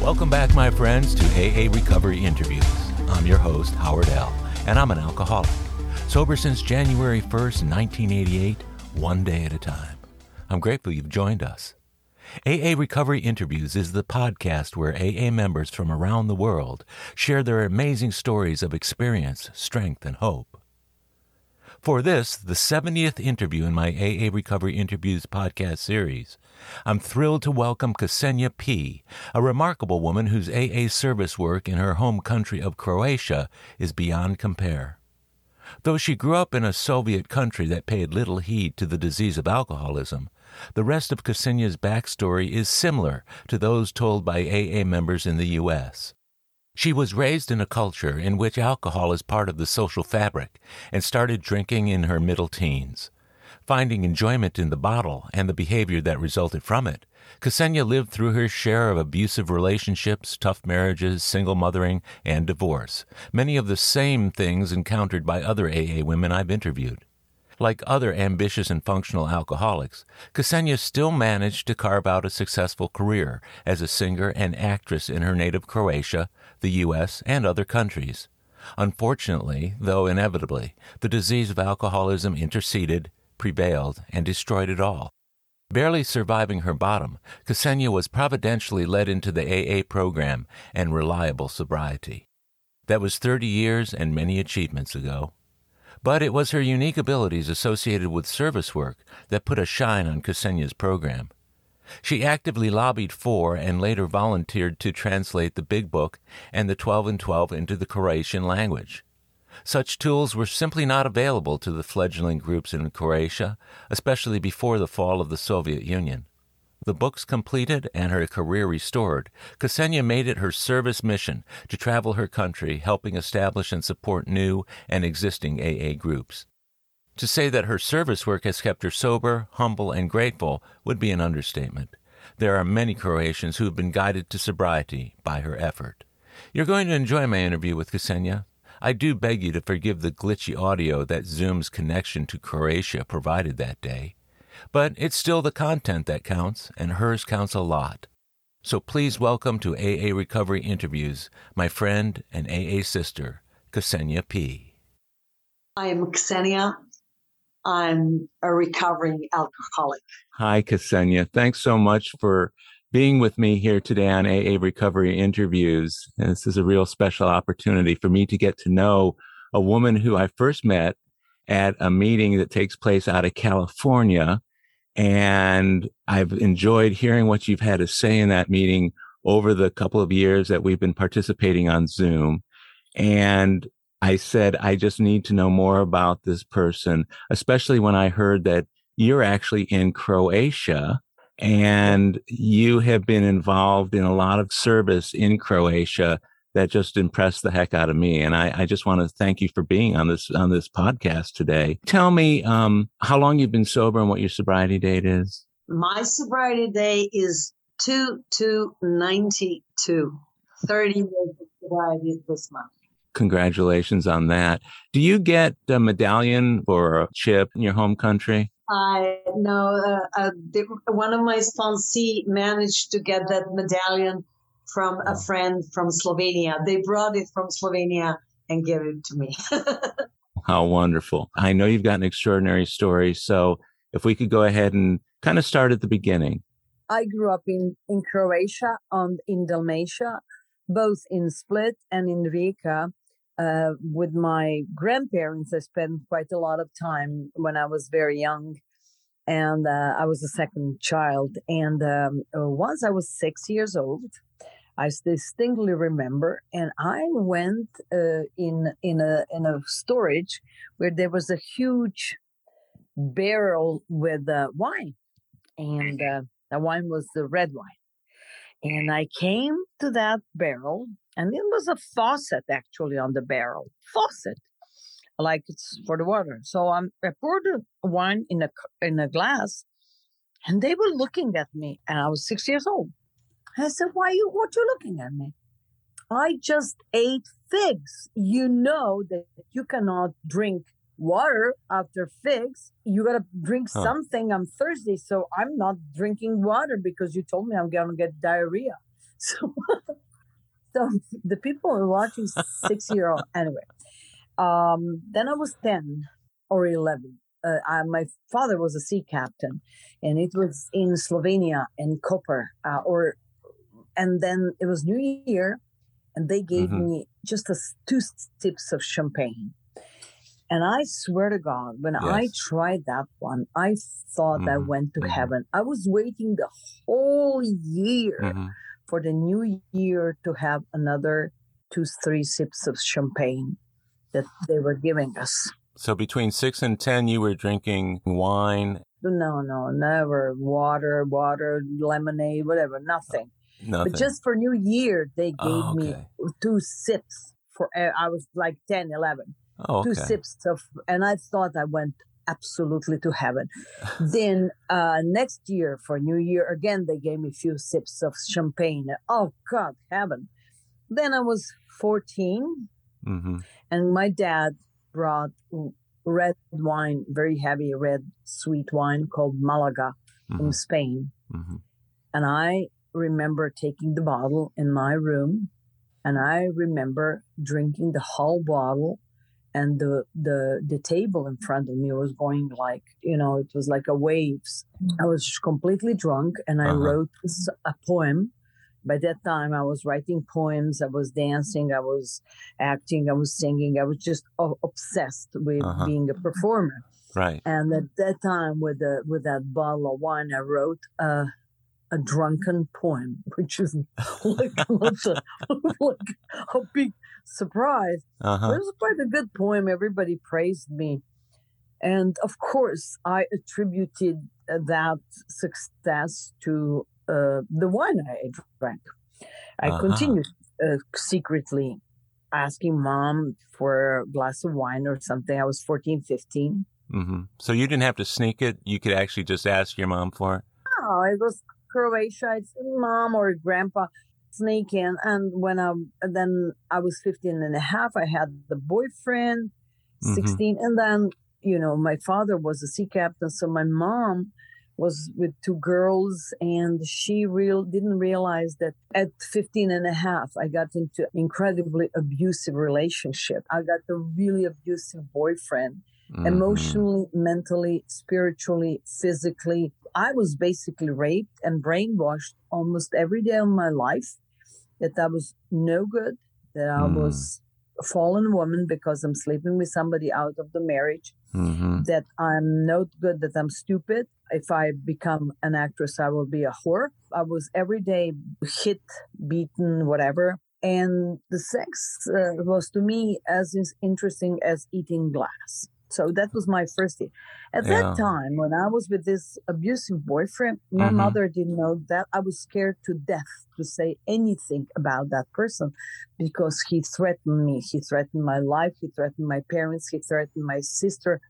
Welcome back, my friends, to AA Recovery Interviews. I'm your host, Howard L., and I'm an alcoholic. Sober since January 1st, 1988, one day at a time. I'm grateful you've joined us. AA Recovery Interviews is the podcast where AA members from around the world share their amazing stories of experience, strength, and hope. For this, the 70th interview in my AA Recovery Interviews podcast series, I'm thrilled to welcome Ksenia P., a remarkable woman whose AA service work in her home country of Croatia is beyond compare. Though she grew up in a Soviet country that paid little heed to the disease of alcoholism, the rest of Ksenia's backstory is similar to those told by AA members in the U.S. She was raised in a culture in which alcohol is part of the social fabric and started drinking in her middle teens. Finding enjoyment in the bottle and the behavior that resulted from it, Ksenia lived through her share of abusive relationships, tough marriages, single mothering, and divorce, many of the same things encountered by other AA women I've interviewed. Like other ambitious and functional alcoholics, Ksenia still managed to carve out a successful career as a singer and actress in her native Croatia, the U.S., and other countries. Unfortunately, though inevitably, the disease of alcoholism interceded, prevailed, and destroyed it all. Barely surviving her bottom, Ksenia was providentially led into the AA program and reliable sobriety. That was 30 years and many achievements ago. But it was her unique abilities associated with service work that put a shine on Ksenia's program. She actively lobbied for and later volunteered to translate the Big Book and the 12 and 12 into the Croatian language. Such tools were simply not available to the fledgling groups in Croatia, especially before the fall of the Soviet Union. The books completed and her career restored, Ksenia made it her service mission to travel her country helping establish and support new and existing AA groups. To say that her service work has kept her sober, humble, and grateful would be an understatement. There are many Croatians who have been guided to sobriety by her effort. You're going to enjoy my interview with Ksenia. I do beg you to forgive the glitchy audio that Zoom's connection to Croatia provided that day. But it's still the content that counts, and hers counts a lot. So please welcome to AA Recovery Interviews my friend and AA sister, Ksenia P. I am Ksenia. I'm a recovering alcoholic. Hi, Ksenia. Thanks so much for being with me here today on AA Recovery Interviews. And this is a real special opportunity for me to get to know a woman who I first met at a meeting that takes place out of California. And I've enjoyed hearing what you've had to say in that meeting over the couple of years that we've been participating on Zoom. And I said, I just need to know more about this person, especially when I heard that you're actually in Croatia and you have been involved in a lot of service in Croatia that just impressed the heck out of me. And I, I just want to thank you for being on this on this podcast today. Tell me um, how long you've been sober and what your sobriety date is. My sobriety day is two to ninety two. 30 years of sobriety this month. Congratulations on that. Do you get a medallion or a chip in your home country? I know uh, uh, the, one of my sponsors managed to get that medallion from a friend from Slovenia. They brought it from Slovenia and gave it to me. How wonderful. I know you've got an extraordinary story. So if we could go ahead and kind of start at the beginning. I grew up in, in Croatia and in Dalmatia, both in Split and in Rijeka. Uh, with my grandparents, I spent quite a lot of time when I was very young. And uh, I was the second child. And um, uh, once I was six years old, I distinctly remember, and I went uh, in in a in a storage where there was a huge barrel with uh, wine, and uh, the wine was the red wine. And I came to that barrel, and it was a faucet actually on the barrel, faucet, like it's for the water. So I'm, I poured the wine in a in a glass, and they were looking at me, and I was six years old. I said, "Why you? What you looking at me?" I just ate figs. You know that you cannot drink water after figs. You gotta drink huh. something. I'm thirsty, so I'm not drinking water because you told me I'm gonna get diarrhea. So, so the people were watching six year old anyway. Um, then I was 10 or 11. Uh, I, my father was a sea captain and it was in Slovenia in Koper, uh, or, and then it was New Year and they gave mm-hmm. me just a, two sips of champagne. And I swear to God, when yes. I tried that one, I thought mm-hmm. I went to mm-hmm. heaven. I was waiting the whole year mm-hmm. For the new year to have another two, three sips of champagne that they were giving us. So between six and 10, you were drinking wine? No, no, never. Water, water, lemonade, whatever, nothing. Nothing. But just for New Year, they gave oh, okay. me two sips for, uh, I was like 10, 11. Oh, okay. Two sips of, and I thought I went absolutely to heaven. then uh, next year for New Year, again, they gave me a few sips of champagne. Oh, God, heaven. Then I was 14, mm-hmm. and my dad brought red wine, very heavy red sweet wine called Malaga mm-hmm. from Spain. Mm-hmm. And I remember taking the bottle in my room and I remember drinking the whole bottle and the the the table in front of me was going like you know it was like a waves i was completely drunk and i uh-huh. wrote a poem by that time i was writing poems i was dancing i was acting i was singing i was just obsessed with uh-huh. being a performer right and at that time with the with that bottle of wine i wrote uh, a drunken poem, which is like, like, a, like a big surprise. Uh-huh. It was quite a good poem. Everybody praised me. And of course, I attributed that success to uh, the wine I drank. I uh-huh. continued uh, secretly asking mom for a glass of wine or something. I was 14, 15. Mm-hmm. So you didn't have to sneak it. You could actually just ask your mom for it. Oh, it was Croatia. It's mom or grandpa sneak in. And when I, then I was 15 and a half, I had the boyfriend, mm-hmm. 16. And then, you know, my father was a sea captain. So my mom was with two girls and she real didn't realize that at 15 and a half i got into incredibly abusive relationship i got a really abusive boyfriend mm-hmm. emotionally mentally spiritually physically I was basically raped and brainwashed almost every day of my life that I was no good, that I mm. was a fallen woman because I'm sleeping with somebody out of the marriage, mm-hmm. that I'm not good, that I'm stupid. If I become an actress, I will be a whore. I was every day hit, beaten, whatever. And the sex uh, was to me as interesting as eating glass. So that was my first year. At yeah. that time, when I was with this abusive boyfriend, my mm-hmm. mother didn't know that I was scared to death to say anything about that person because he threatened me. He threatened my life. He threatened my parents. He threatened my sister.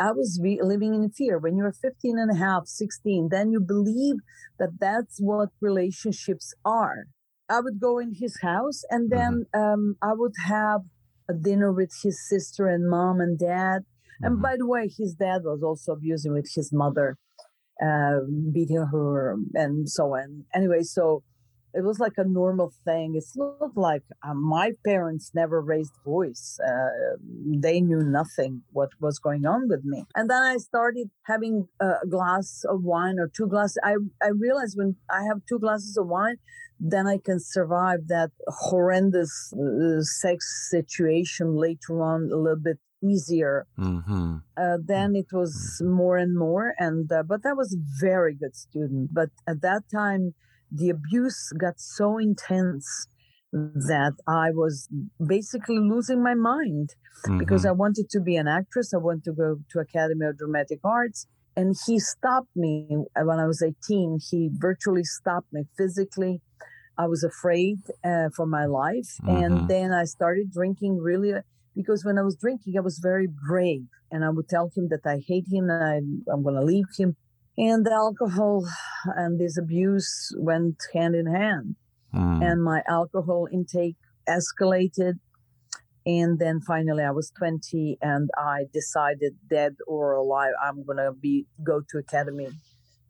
I was re- living in fear. When you're 15 and a half, 16, then you believe that that's what relationships are. I would go in his house and then mm-hmm. um, I would have a dinner with his sister and mom and dad. Mm-hmm. And by the way, his dad was also abusing with his mother, uh, beating her and so on. Anyway, so it was like a normal thing. It's not like uh, my parents never raised voice. Uh, they knew nothing what was going on with me. And then I started having a glass of wine or two glasses. I, I realized when I have two glasses of wine, then I can survive that horrendous uh, sex situation later on a little bit easier. Mm-hmm. Uh, then it was mm-hmm. more and more, and uh, but I was a very good student. But at that time, the abuse got so intense that I was basically losing my mind mm-hmm. because I wanted to be an actress. I wanted to go to Academy of Dramatic Arts. And he stopped me when I was 18. He virtually stopped me physically I was afraid uh, for my life. Mm-hmm. And then I started drinking really because when I was drinking, I was very brave. And I would tell him that I hate him and I, I'm going to leave him. And the alcohol and this abuse went hand in hand. Mm. And my alcohol intake escalated. And then finally I was 20 and I decided dead or alive, I'm going to be, go to Academy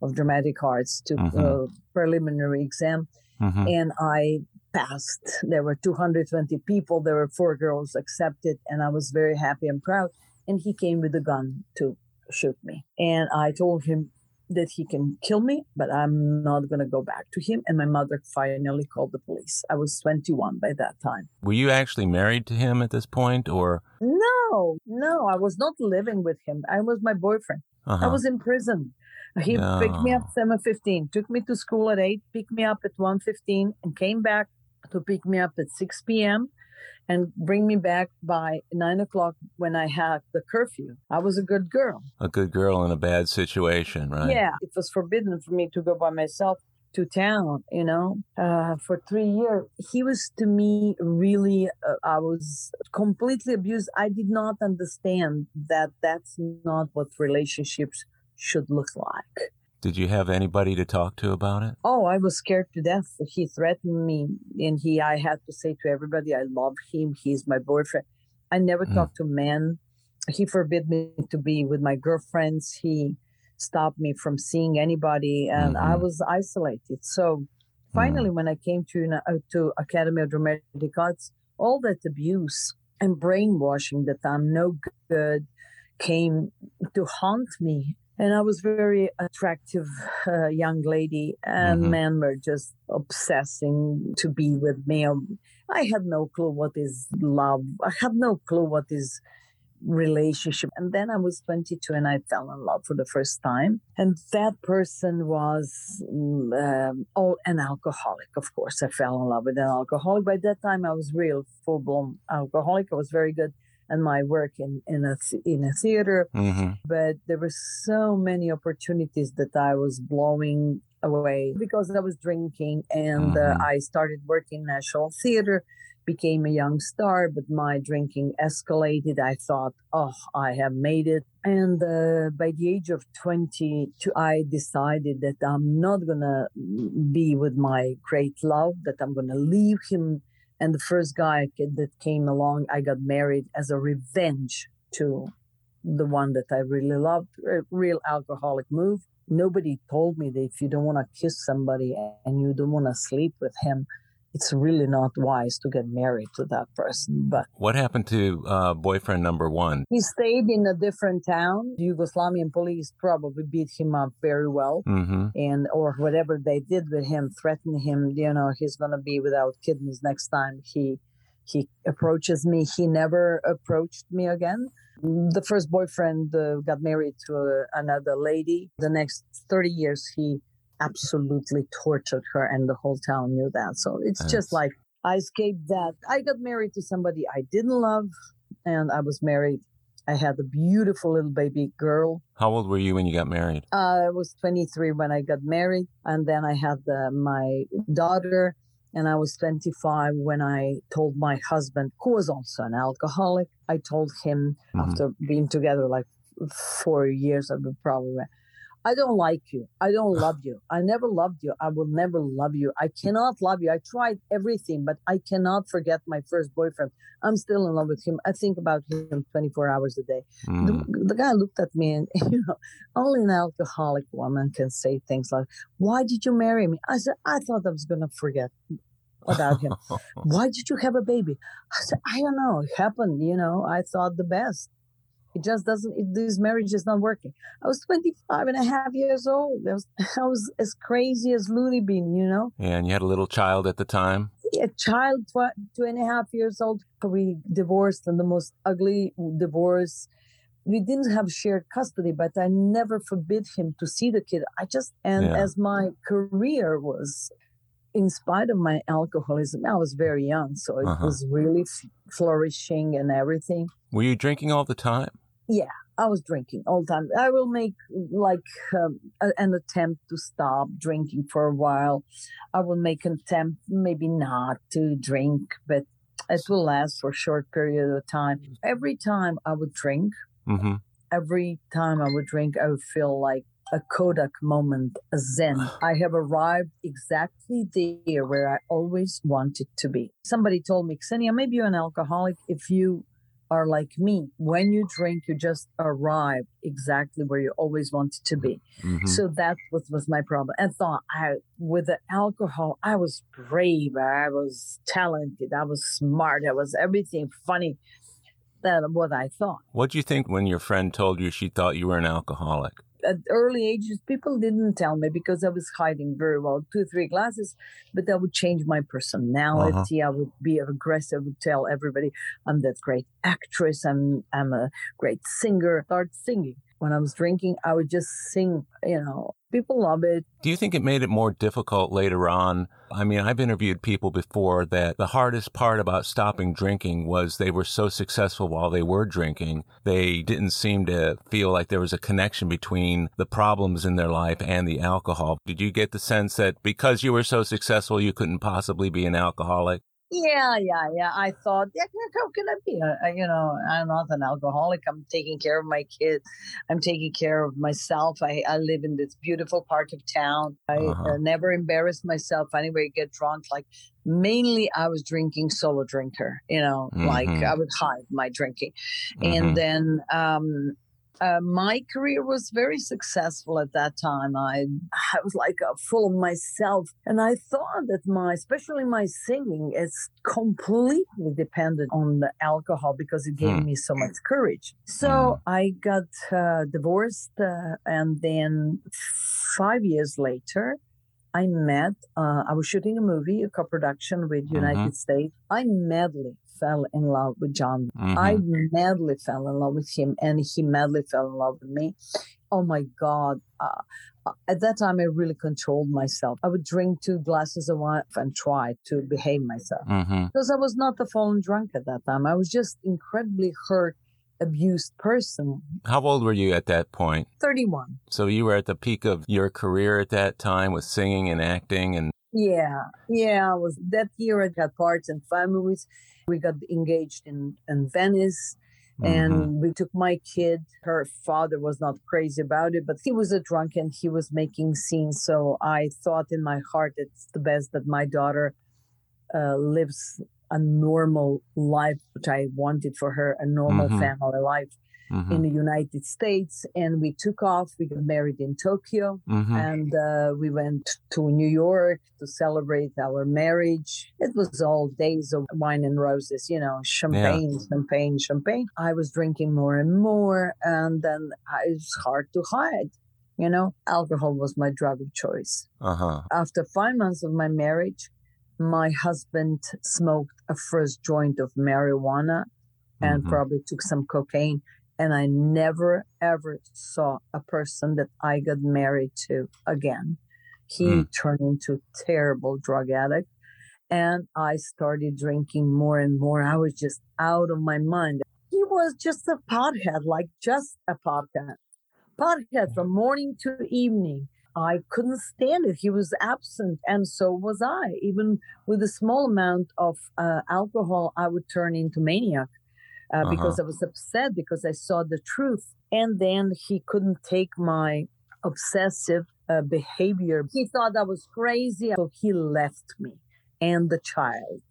of Dramatic Arts to mm-hmm. uh, preliminary exam mm-hmm. and I passed. There were 220 people. There were four girls accepted, and I was very happy and proud. And he came with a gun to shoot me. And I told him that he can kill me, but I'm not going to go back to him. And my mother finally called the police. I was 21 by that time. Were you actually married to him at this point, or? No, no, I was not living with him. I was my boyfriend. Uh-huh. I was in prison. He no. picked me up at 7.15, took me to school at 8, picked me up at 1.15, and came back to pick me up at 6 p.m and bring me back by nine o'clock when I had the curfew. I was a good girl. A good girl in a bad situation, right? Yeah. It was forbidden for me to go by myself to town, you know, uh, for three years. He was to me really, uh, I was completely abused. I did not understand that that's not what relationships should look like. Did you have anybody to talk to about it? Oh, I was scared to death. He threatened me, and he. I had to say to everybody, "I love him. He's my boyfriend." I never mm. talked to men. He forbid me to be with my girlfriends. He stopped me from seeing anybody, and mm-hmm. I was isolated. So, finally, mm. when I came to uh, to Academy of Dramatic Arts, all that abuse and brainwashing that I'm no good came to haunt me and I was very attractive uh, young lady, and mm-hmm. men were just obsessing to be with me. Um, I had no clue what is love. I had no clue what is relationship. And then I was 22 and I fell in love for the first time. And that person was mm, um, oh, an alcoholic, of course. I fell in love with an alcoholic. By that time, I was real full blown alcoholic. I was very good and my work in in a in a theater. Mm-hmm. But there were so many opportunities that I was blowing away because I was drinking, and uh, mm-hmm. uh, I started working National Theater. Became a young star, but my drinking escalated. I thought, oh, I have made it. And uh, by the age of 22, I decided that I'm not going to be with my great love, that I'm going to leave him and the first guy that came along, I got married as a revenge to the one that I really loved, a real alcoholic move. Nobody told me that if you don't want to kiss somebody and you don't want to sleep with him, it's really not wise to get married to that person. But what happened to uh, boyfriend number one? He stayed in a different town. The Yugoslavian police probably beat him up very well, mm-hmm. and or whatever they did with him, threatened him. You know, he's gonna be without kidneys next time he he approaches me. He never approached me again. The first boyfriend uh, got married to uh, another lady. The next 30 years, he absolutely tortured her, and the whole town knew that. So it's yes. just like I escaped that. I got married to somebody I didn't love, and I was married. I had a beautiful little baby girl. How old were you when you got married? Uh, I was 23 when I got married, and then I had the, my daughter, and I was 25 when I told my husband, who was also an alcoholic, I told him mm-hmm. after being together like four years, I would probably I don't like you. I don't love you. I never loved you. I will never love you. I cannot love you. I tried everything, but I cannot forget my first boyfriend. I'm still in love with him. I think about him 24 hours a day. Mm. The, the, guy looked at me and, you know, only an alcoholic woman can say things like, Why did you marry me? I said, I thought I was going to forget about him. Why did you have a baby? I said, I don't know. It happened. You know, I thought the best. It just doesn't, it, this marriage is not working. I was 25 and a half years old. I was, I was as crazy as Looney Bean, you know? Yeah, and you had a little child at the time? A child, tw- two and a half years old. We divorced and the most ugly divorce. We didn't have shared custody, but I never forbid him to see the kid. I just, and yeah. as my career was in spite of my alcoholism, I was very young, so it uh-huh. was really f- flourishing and everything. Were you drinking all the time? Yeah, I was drinking all the time. I will make like um, a, an attempt to stop drinking for a while. I will make an attempt, maybe not to drink, but it will last for a short period of time. Every time I would drink, mm-hmm. every time I would drink, I would feel like a Kodak moment, a Zen. I have arrived exactly there where I always wanted to be. Somebody told me, Ksenia, maybe you're an alcoholic if you are like me. When you drink, you just arrive exactly where you always wanted to be. Mm-hmm. So that was, was my problem. And thought I with the alcohol, I was brave, I was talented, I was smart, I was everything funny. That what I thought. What do you think when your friend told you she thought you were an alcoholic? At early ages, people didn't tell me because I was hiding very well, two, three glasses, but that would change my personality. Uh-huh. I would be aggressive, would tell everybody I'm that great actress, I'm I'm a great singer, start singing when I was drinking, I would just sing, you know, people love it. Do you think it made it more difficult later on? I mean, I've interviewed people before that the hardest part about stopping drinking was they were so successful while they were drinking. They didn't seem to feel like there was a connection between the problems in their life and the alcohol. Did you get the sense that because you were so successful, you couldn't possibly be an alcoholic? Yeah, yeah, yeah. I thought, yeah, how can I be? You know, I'm not an alcoholic. I'm taking care of my kids. I'm taking care of myself. I, I live in this beautiful part of town. I uh-huh. uh, never embarrass myself anyway. Get drunk. Like mainly, I was drinking solo drinker. You know, mm-hmm. like I would hide my drinking, mm-hmm. and then um, uh, my career was very successful at that time. I, I was like uh, full of myself. And I thought that my, especially my singing, is completely dependent on the alcohol because it gave hmm. me so much courage. So hmm. I got uh, divorced. Uh, and then five years later, I met, uh, I was shooting a movie, a co production with mm-hmm. United mm-hmm. States. I madly fell in love with John. Mm-hmm. I madly fell in love with him, and he madly fell in love with me. Oh my God. Uh, uh, at that time, I really controlled myself. I would drink two glasses of wine and try to behave myself mm-hmm. because I was not a fallen drunk at that time. I was just incredibly hurt abused person. How old were you at that point? 31. So you were at the peak of your career at that time with singing and acting and yeah, yeah. I was that year. I got parts in families. We got engaged in in Venice, and mm-hmm. we took my kid. Her father was not crazy about it, but he was a drunk and he was making scenes. So I thought in my heart it's the best that my daughter uh, lives a normal life, which I wanted for her, a normal mm-hmm. family life mm-hmm. in the United States. And we took off. We got married in Tokyo mm-hmm. and uh, we went to New York to celebrate our marriage. It was all days of wine and roses, you know, champagne, yeah. champagne, champagne. I was drinking more and more. And then it was hard to hide. You know, alcohol was my drug of choice. Uh-huh. After five months of my marriage, my husband smoked a first joint of marijuana and mm-hmm. probably took some cocaine and I never ever saw a person that I got married to again. He mm. turned into terrible drug addict and I started drinking more and more. I was just out of my mind. He was just a pothead, like just a pothead. Pothead from morning to evening. I couldn't stand it. He was absent, and so was I. Even with a small amount of uh, alcohol, I would turn into maniac uh, uh-huh. because I was upset because I saw the truth. And then he couldn't take my obsessive uh, behavior. He thought I was crazy. So he left me and the child.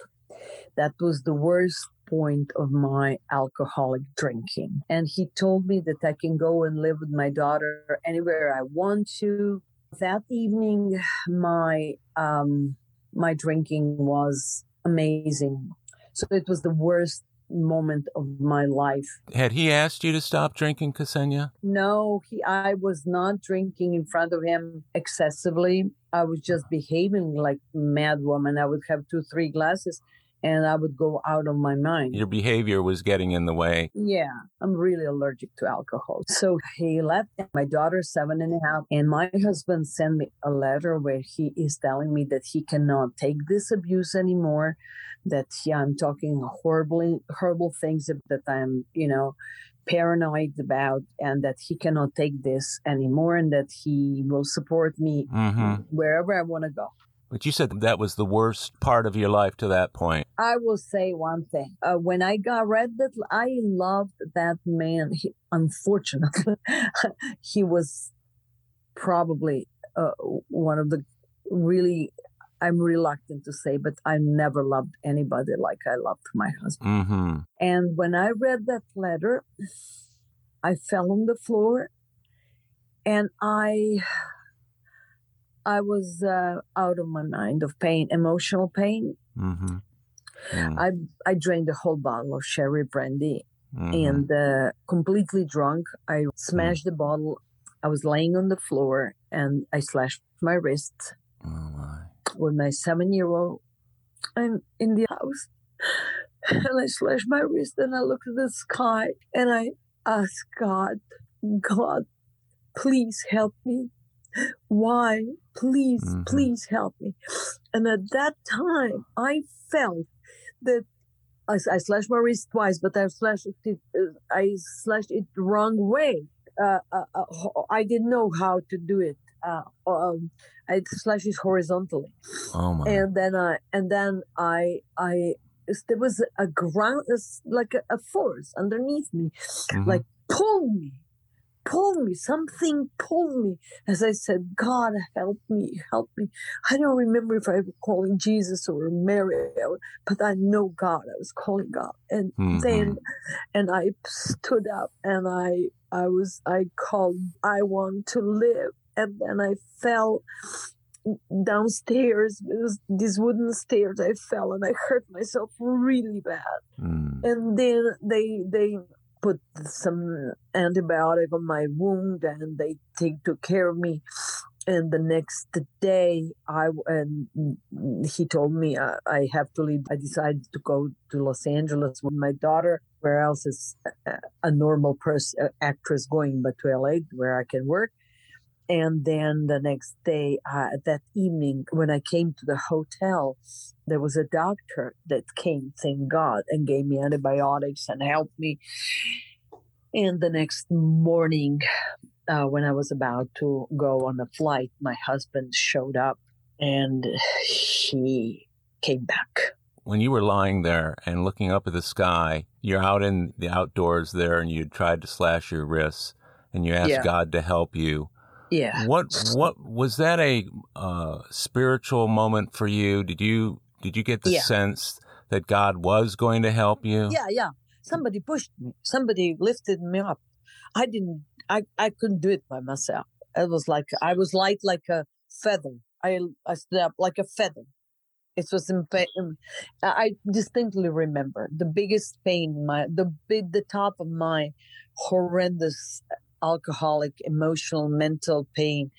That was the worst point of my alcoholic drinking. And he told me that I can go and live with my daughter anywhere I want to. That evening, my um, my drinking was amazing. So it was the worst moment of my life. Had he asked you to stop drinking, Ksenia? No, he I was not drinking in front of him excessively. I was just behaving like mad woman. I would have two, three glasses and I would go out of my mind. Your behavior was getting in the way. Yeah, I'm really allergic to alcohol. So he left. My daughter, seven and a half, and my husband sent me a letter where he is telling me that he cannot take this abuse anymore. That yeah, I'm talking horribly, horrible things that I'm, you know, paranoid about, and that he cannot take this anymore, and that he will support me mm-hmm. wherever I want to go. But you said that was the worst part of your life to that point. I will say one thing. Uh, when I got read that, I loved that man. He, unfortunately, he was probably uh, one of the really I'm reluctant to say, but I never loved anybody like I loved my husband. Mm-hmm. And when I read that letter, I fell on the floor and I I was uh, out of my mind of pain, emotional pain. Mm-hmm. Mm. I I drank the whole bottle of sherry brandy Mhm. and uh, completely drunk. I smashed the bottle. I was laying on the floor and I slashed my wrist Oh my. with my seven year old. I'm in the house and I slashed my wrist and I looked at the sky and I asked God, God, please help me. Why? Please, Mhm. please help me. And at that time, I felt that I, I slashed my wrist twice, but I slashed it. uh, I slashed it the wrong way. Uh, uh, uh, I didn't know how to do it. Uh, um, I slashed it horizontally Oh my. and then I and then I I there was a ground like a, a force underneath me, Mhm. like pulled me, pulled me. Something pulled me. As I said, God help me, help me. I don't remember if I was calling Jesus or Mary, but I know God. I was calling God, and then and I stood up and I I was I called I want to live and then I fell downstairs these wooden stairs I fell and I hurt myself really bad Mm. and then they they put some antibiotic on my wound and they take took care of me. And the next day i and he told me I, I have to leave. I decided to go to los angeles with my daughter where else is a, a normal person uh, actress going but to la where i can work and then the next day uh, that evening when i came to the hotel there was a doctor that came thank god and gave me antibiotics and helped me and the next morning uh, when i was about to go on a flight my husband showed up and he came back when you were lying there and looking up at the sky, you're out in the outdoors there and you tried to slash your wrists and you asked Yeah. God to help you. Yeah. What what was that a uh, spiritual moment for you? Did you did you get the Yeah. sense that God was going to help you? yeah yeah. Somebody pushed me. Somebody lifted me up. I didn't i i couldn't do it by myself. It was like i was light like a feather. I i stood up like a feather. It was in pain i distinctly remember the biggest pain in my the big the top of my horrendous alcoholic emotional mental pain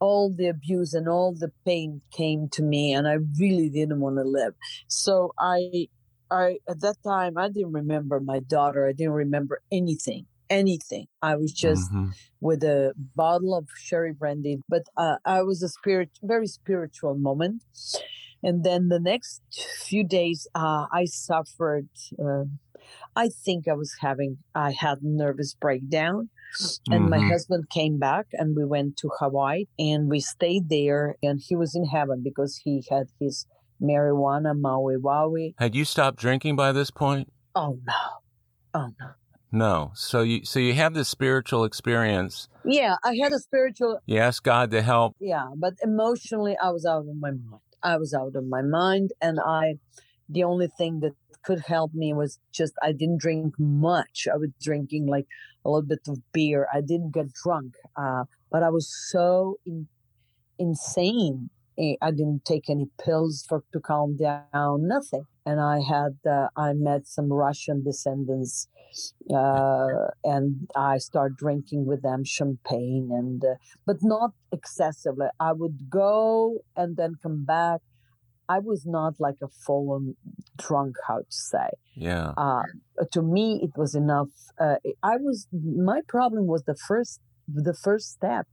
all the abuse and all the pain came to me and i really didn't want to live so i I at that time I didn't remember my daughter. I didn't remember anything, anything. I was just Mhm. with a bottle of sherry brandy. But uh, I was a spirit, very spiritual moment. And then the next few days, uh, I suffered. Uh, I think I was having. I had nervous breakdown, and my Mhm. husband came back, and we went to Hawaii, and we stayed there. And he was in heaven because he had his marijuana, Maui Waui. Had you stopped drinking by this point? Oh no. Oh no. No. So you so you have this spiritual experience. Yeah, I had a spiritual You ask God to help. yeah, but emotionally I was out of my mind. I was out of my mind and I the only thing that could help me was just I didn't drink much. I was drinking like a little bit of beer. I didn't get drunk. Uh, but I was so in, insane. I didn't take any pills for to calm down, nothing. And I had uh, I met some Russian descendants uh, and I started drinking with them champagne and uh, but not excessively. I would go and then come back. I was not like a full-on drunk, how to say. Yeah. Uh, to me, it was enough. Uh, I was my problem was the first the first step.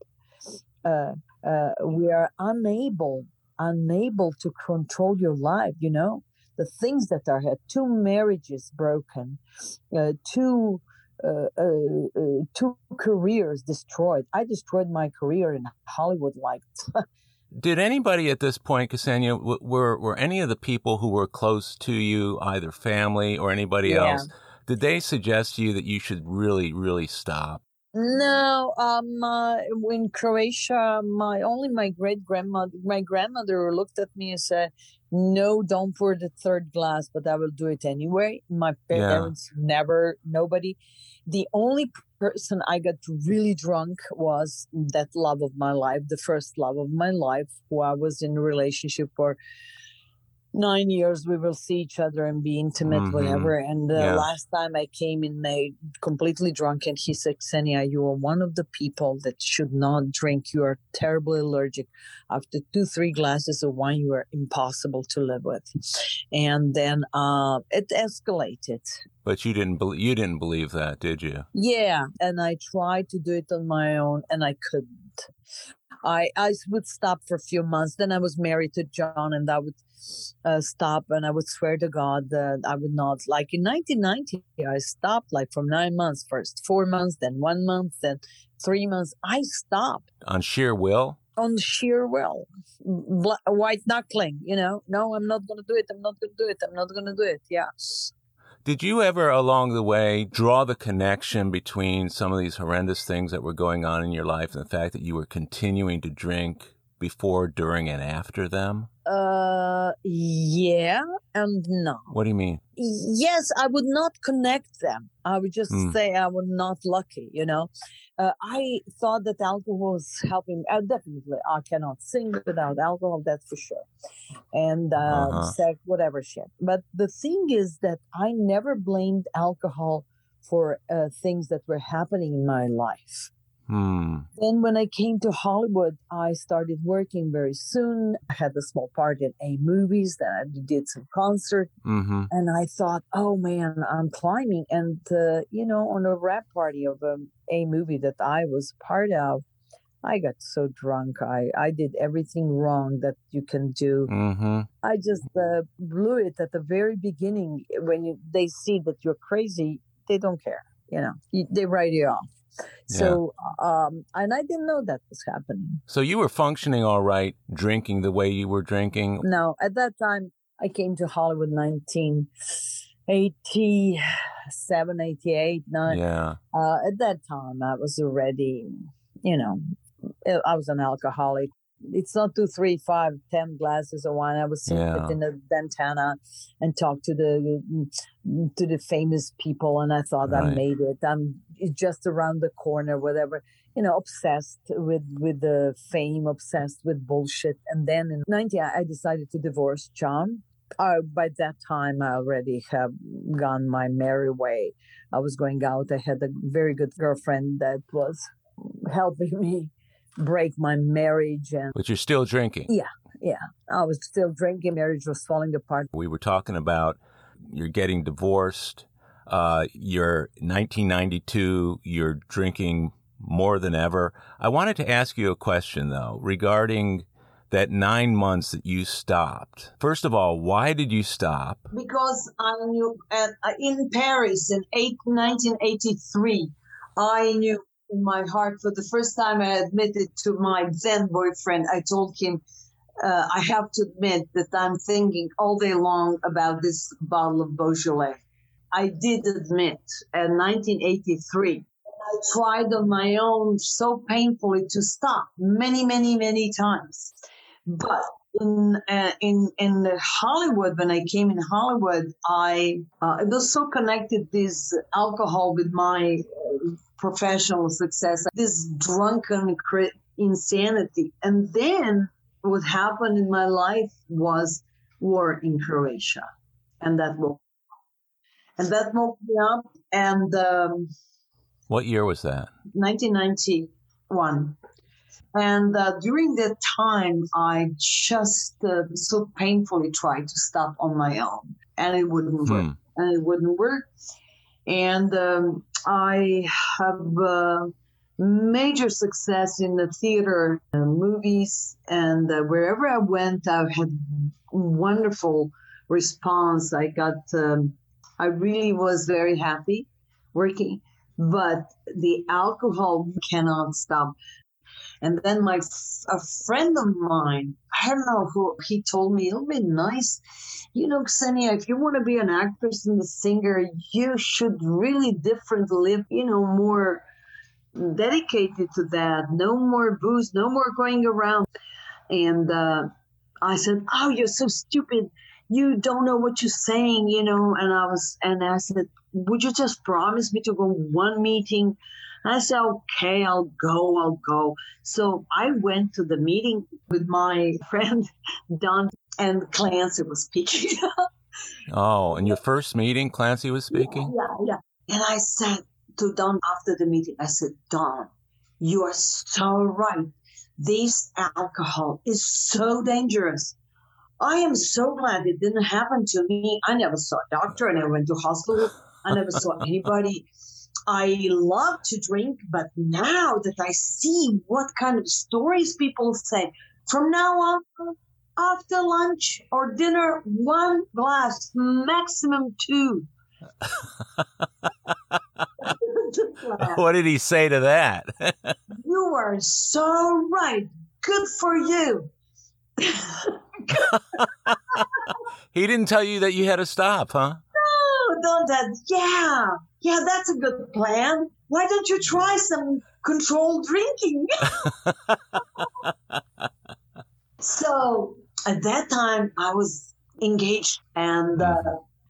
Uh, uh, we are unable unable to control your life. You know the things that are had two marriages broken, uh, two uh, uh, uh, two careers destroyed. I destroyed my career in Hollywood like Did anybody at this point, Ksenia, w- were were any of the people who were close to you, either family or anybody Yeah. else, did they suggest to you that you should really, really stop? No, um, uh, in Croatia, my only my great grandmother, my grandmother looked at me and said, "No, don't pour the third glass," but I will do it anyway. My parents yeah. never, nobody. The only person I got really drunk was that love of my life, the first love of my life, who I was in a relationship for nine years we will see each other and be intimate mm-hmm. whatever and the yeah. last time i came in May completely drunk and he said Ksenia you are one of the people that should not drink. You are terribly allergic. After two three glasses of wine you are impossible to live with. And then uh, it escalated. But you didn't believe you didn't believe that did you? Yeah. And i tried to do it on my own and i couldn't. I I would stop for a few months. Then I was married to John, and I would uh, stop, and I would swear to God that I would not. Like in 1990, I stopped like for nine months first, four months, then one month, then three months. I stopped on sheer will. On sheer will, white knuckling. You know, no, I'm not going to do it. I'm not going to do it. I'm not going to do it. Yeah. Did you ever along the way draw the connection between some of these horrendous things that were going on in your life and the fact that you were continuing to drink before, during, and after them? Uh, yeah and no. What do you mean? Yes, I would not connect them. I would just mm. say I was not lucky, you know. Uh, I thought that alcohol was helping. Uh, definitely, I cannot sing without alcohol, that's for sure. And uh, uh-huh. sex, whatever shit. But the thing is that I never blamed alcohol for uh, things that were happening in my life. Hmm. Then, when I came to Hollywood, I started working very soon. I had a small part in A movies. Then I did some concert, mm-hmm. and I thought, "Oh man, I'm climbing!" And uh, you know, on a wrap party of a A movie that I was part of, I got so drunk. I I did everything wrong that you can do. Mm-hmm. I just uh, blew it at the very beginning. When you, they see that you're crazy, they don't care. You know, they write you off. So, yeah. um, and I didn't know that was happening. So you were functioning all right, drinking the way you were drinking? No, at that time, I came to Hollywood 1987, 88, 9. Yeah. Uh, at that time, I was already, you know, I was an alcoholic it's not two, three, five, ten glasses of wine. I was sitting yeah. in the Dan Tana and talk to the to the famous people, and I thought right. I made it. I'm just around the corner, whatever. You know, obsessed with with the fame, obsessed with bullshit. And then in '90, I decided to divorce John. Uh, by that time, I already have gone my merry way. I was going out. I had a very good girlfriend that was helping me break my marriage and but you're still drinking. Yeah yeah. I was still drinking. Marriage was falling apart. We were talking about you're getting divorced. Uh, you're 1992 you're drinking more than ever. I wanted to ask you a question though regarding that nine months that you stopped. First of all, why did you stop? Because I knew uh, in Paris in eight, 1983, I knew in my heart for the first time I admitted to my then boyfriend. I told him, uh, I have to admit that I'm thinking all day long about this bottle of Beaujolais. I did admit in 1983. I tried on my own so painfully to stop many, many, many times. But in uh, in in Hollywood, when I came in Hollywood, I uh, it was so connected this alcohol with my professional success, this drunken insanity. And then what happened in my life was war in Croatia. And that woke and that woke me up. And um, what year was that? 1991. And uh, during that time, I just uh, so painfully tried to stop on my own, and it wouldn't work. Hmm. And it wouldn't work. And um, I have uh, major success in the theater, uh, movies, and uh, wherever I went, I've had wonderful response. I got, um, I really was very happy working, but the alcohol cannot stop. And then my a friend of mine, I don't know who, he told me it'll be nice, you know, Ksenia, if you want to be an actress and a singer, you should really different live, you know, more dedicated to that. No more booze, no more going around. And uh, I said, "Oh, you're so stupid. You don't know what you're saying, you know." And I was, and I said, "Would you just promise me to go one meeting?" I said, "Okay, I'll go. I'll go." So I went to the meeting with my friend Don, and Clancy was speaking. oh, in your first meeting, Clancy was speaking. Yeah, yeah. And I said to Don after the meeting, I said, "Don, you are so right this alcohol is so dangerous. I am so glad it didn't happen to me. I never saw a doctor. I never went to hospital. I never saw anybody. I love to drink, but now that I see what kind of stories people say, from now on, after lunch or dinner, one glass, maximum two. what did he say to that? you are so right. Good for you. he didn't tell you that you had to stop, huh? Don't that. Yeah, yeah, that's a good plan. Why don't you try some controlled drinking? so at that time, I was engaged and uh,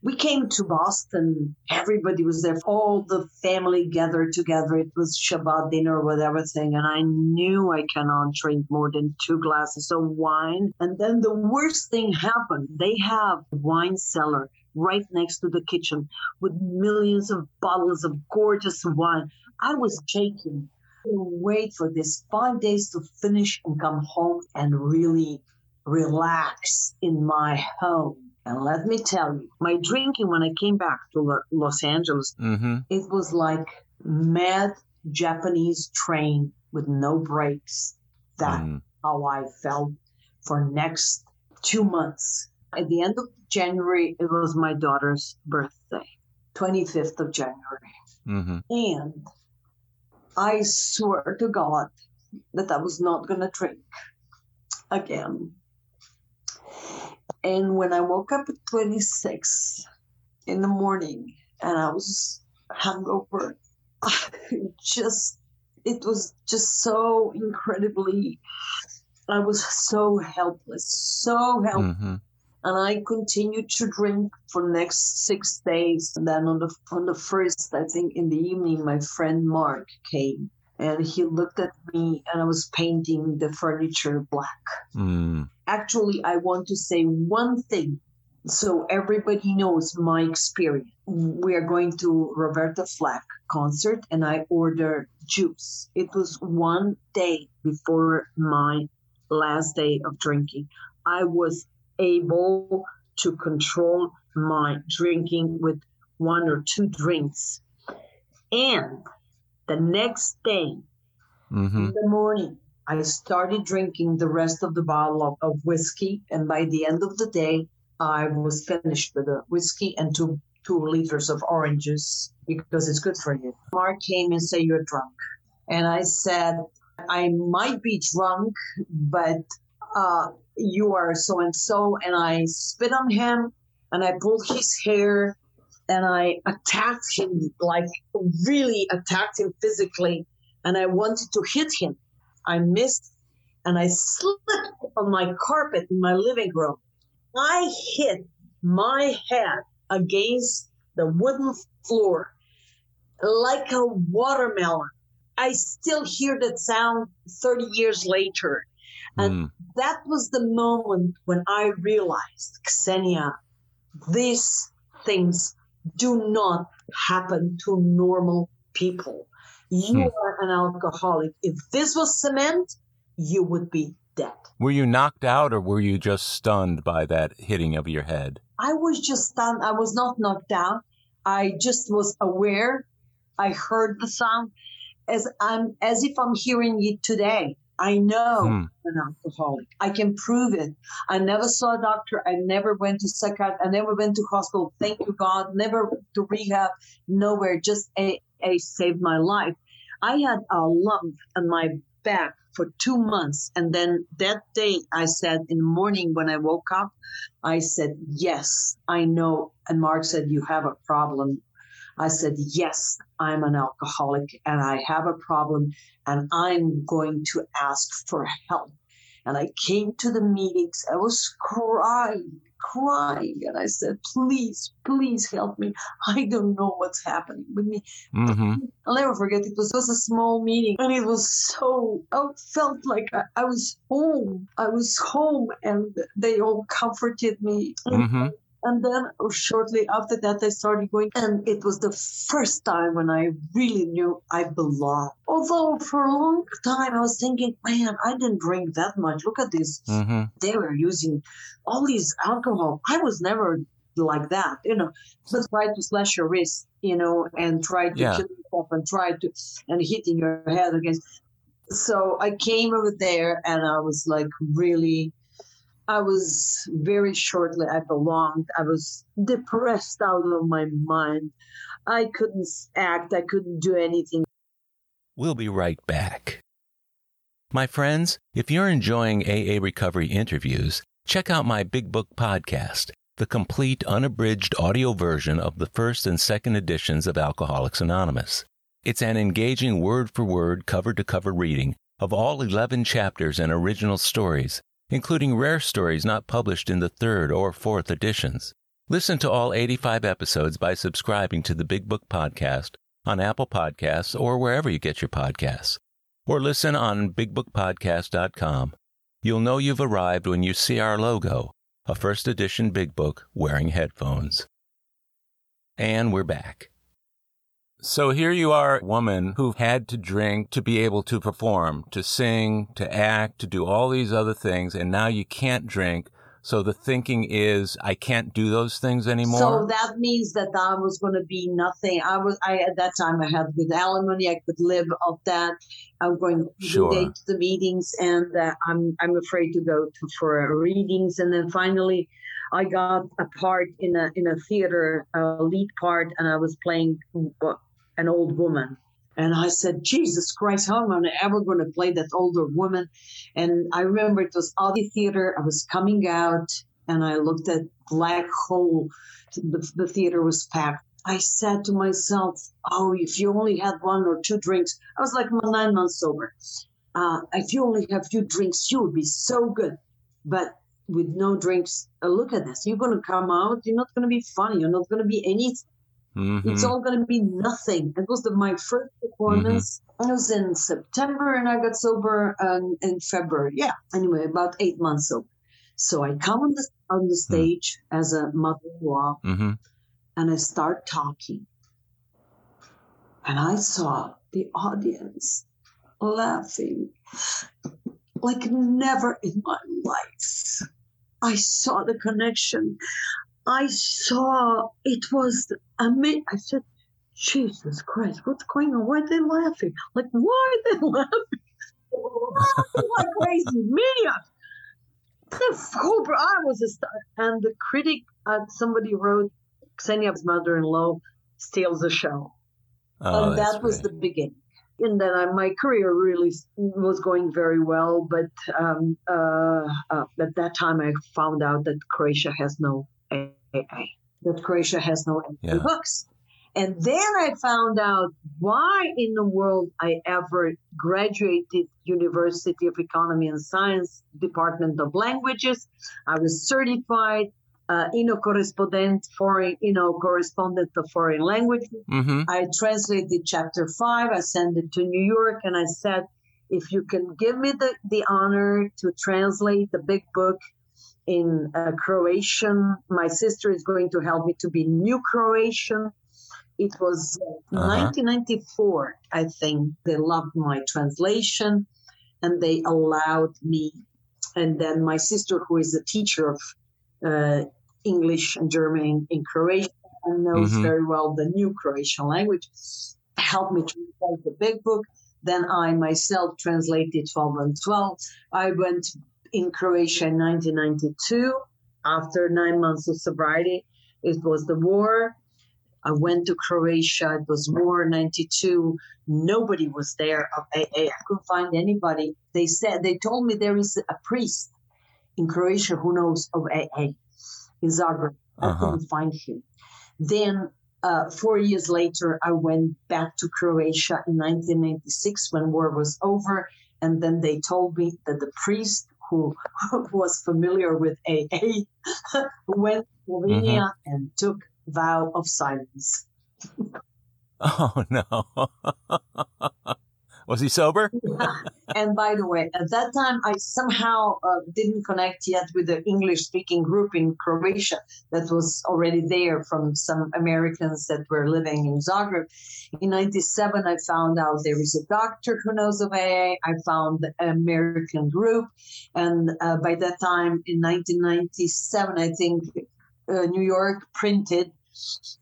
we came to Boston. Everybody was there. All the family gathered together. It was Shabbat dinner with everything. And I knew I cannot drink more than two glasses of wine. And then the worst thing happened. They have a wine cellar right next to the kitchen with millions of bottles of gorgeous wine. I was shaking. Wait for this five days to finish and come home and really relax in my home and let me tell you, my drinking when I came back to Los Angeles, mm-hmm. it was like mad Japanese train with no brakes. That mm. how I felt for next two months. At the end of January, it was my daughter's birthday, 25th of January. Mm-hmm. And I swear to God that I was not going to drink again. And when I woke up at 26 in the morning and I was hungover, just, it was just so incredibly, I was so helpless, so helpless. Mm-hmm. And I continued to drink for next six days. And then on the on the first, I think in the evening, my friend Mark came and he looked at me and I was painting the furniture black. Mm. Actually, I want to say one thing so everybody knows my experience. We are going to Roberta Flack concert and I order juice. It was one day before my last day of drinking. I was able to control my drinking with one or two drinks. And the next day, mm-hmm. in the morning, I started drinking the rest of the bottle of, of, whiskey. And by the end of the day, I was finished with the whiskey and two, two liters of oranges because it's good for you. Mark came and said, You're drunk. And I said, I might be drunk, but uh, you are so and so. And I spit on him and I pulled his hair and I attacked him, like really attacked him physically, and I wanted to hit him. I missed, and I slipped on my carpet in my living room. I hit my head against the wooden floor like a watermelon. I still hear that sound 30 years later. And mm. that was the moment when I realized, Ksenia, these things do not happen to normal people. You hmm. are an alcoholic. If this was cement, you would be dead. Were you knocked out or were you just stunned by that hitting of your head? I was just stunned. I was not knocked out. I just was aware. I heard the sound as I'm as if I'm hearing it today. I know hmm. an alcoholic. I can prove it. I never saw a doctor. I never went to psychiatrist. I never went to hospital. Thank you, God. Never to rehab. Nowhere. Just a, a saved my life. I had a lump on my back for two months. And then that day, I said in the morning when I woke up, I said, Yes, I know. And Mark said, You have a problem. I said, Yes, I'm an alcoholic and I have a problem and I'm going to ask for help. And I came to the meetings. I was crying, crying. And I said, Please, please help me. I don't know what's happening with me. Mm-hmm. I'll never forget. It was just a small meeting, and it was so. I felt like I, I was home. I was home, and they all comforted me. Mm-hmm. And then shortly after that, I started going, and it was the first time when I really knew I belonged. Although for a long time I was thinking, man, I didn't drink that much. Look at this. Mm-hmm. They were using all these alcohol. I was never like that, you know. But try to slash your wrist, you know, and try to Yeah. kill yourself and try to and hitting your head against. So I came over there and I was like really I was very shortly I belonged. I was depressed out of my mind. I couldn't act, I couldn't do anything. We'll be right back. My friends, if you're enjoying AA Recovery interviews, check out my Big Book podcast, the complete unabridged audio version of the first and second editions of Alcoholics Anonymous. It's an engaging word for word, cover to cover reading of all 11 chapters and original stories, including rare stories not published in the third or fourth editions. Listen to all 85 episodes by subscribing to the Big Book podcast on Apple Podcasts or wherever you get your podcasts. Or listen on bigbookpodcast.com. You'll know you've arrived when you see our logo, a first edition Big Book wearing headphones. And we're back. So here you are, a woman who had to drink to be able to perform, to sing, to act, to do all these other things, and now you can't drink. So the thinking is, I can't do those things anymore. So that means that I was going to be nothing. I was, I at that time I had with alimony, I could live off that. I'm going Sure. to to the meetings, and uh, I'm I'm afraid to go to for readings. And then finally, I got a part in a in a theater, a lead part, and I was playing an old woman. And I said, Jesus Christ, how am I ever going to play that older woman? And I remember it was Audi Theater. I was coming out and I looked at Black Hole. The, the theater was packed. I said to myself, oh, if you only had one or two drinks, I was like nine months sober. Uh, if you only have few drinks, you would be so good. But with no drinks, uh, look at this. You're going to come out. You're not going to be funny. You're not going to be anything. Mhm. It's all going to be nothing. It was the, my first performance. It was in September, and I got sober um, in February. Yeah, anyway, about eight months sober. So I come on the on the stage as a mother-in-law, Mhm. and I start talking, and I saw the audience laughing like never in my life. I saw the connection. I saw it was amazing. I said, Jesus Christ, what's going on? Why are they laughing? Like, why are they laughing? like crazy maniacs. The whole, I was a star. And the critic, uh, somebody wrote, Ksenia's mother-in-law steals the show. Oh, and that was the beginning. And then I, my career really was going very well, but um, uh, uh, at that time I found out that Croatia has no that Croatia has no Yeah. books. And then I found out why in the world I ever graduated University of Economy and Science Department of Languages. I was certified uh, Inno correspondent foreign Inno correspondent of foreign languages. Mhm. I translated chapter five. I sent it to New York and I said, if you can give me the, the honor to translate the big book in uh, Croatian, my sister is going to help me to be new Croatian. It was uh, Uh-huh. 1994, I think. They loved my translation and they allowed me. And then my sister, who is a teacher of uh, English and German in, in Croatia and knows Mhm. very well the new Croatian language, helped me to translate the big book. Then I myself translated 12 and 12. I went in Croatia in 1992 after nine months of sobriety. It was the war. I went to Croatia. It was war 92. Nobody was there of AA. I couldn't find anybody. They said, they told me there is a priest in Croatia who knows of AA in Zagreb. I Uh-huh. couldn't find him. Then uh, four years later, I went back to Croatia in 1996 when war was over. And then they told me that the priest who was familiar with AA went to Slovenia mm-hmm. and took vow of silence. oh no. Was he sober? And by the way, at that time, I somehow uh, didn't connect yet with the English speaking group in Croatia that was already there from some Americans that were living in Zagreb. In 97, I found out there is a doctor who knows of AA. I found the American group. And uh, by that time, in 1997, I think uh, New York printed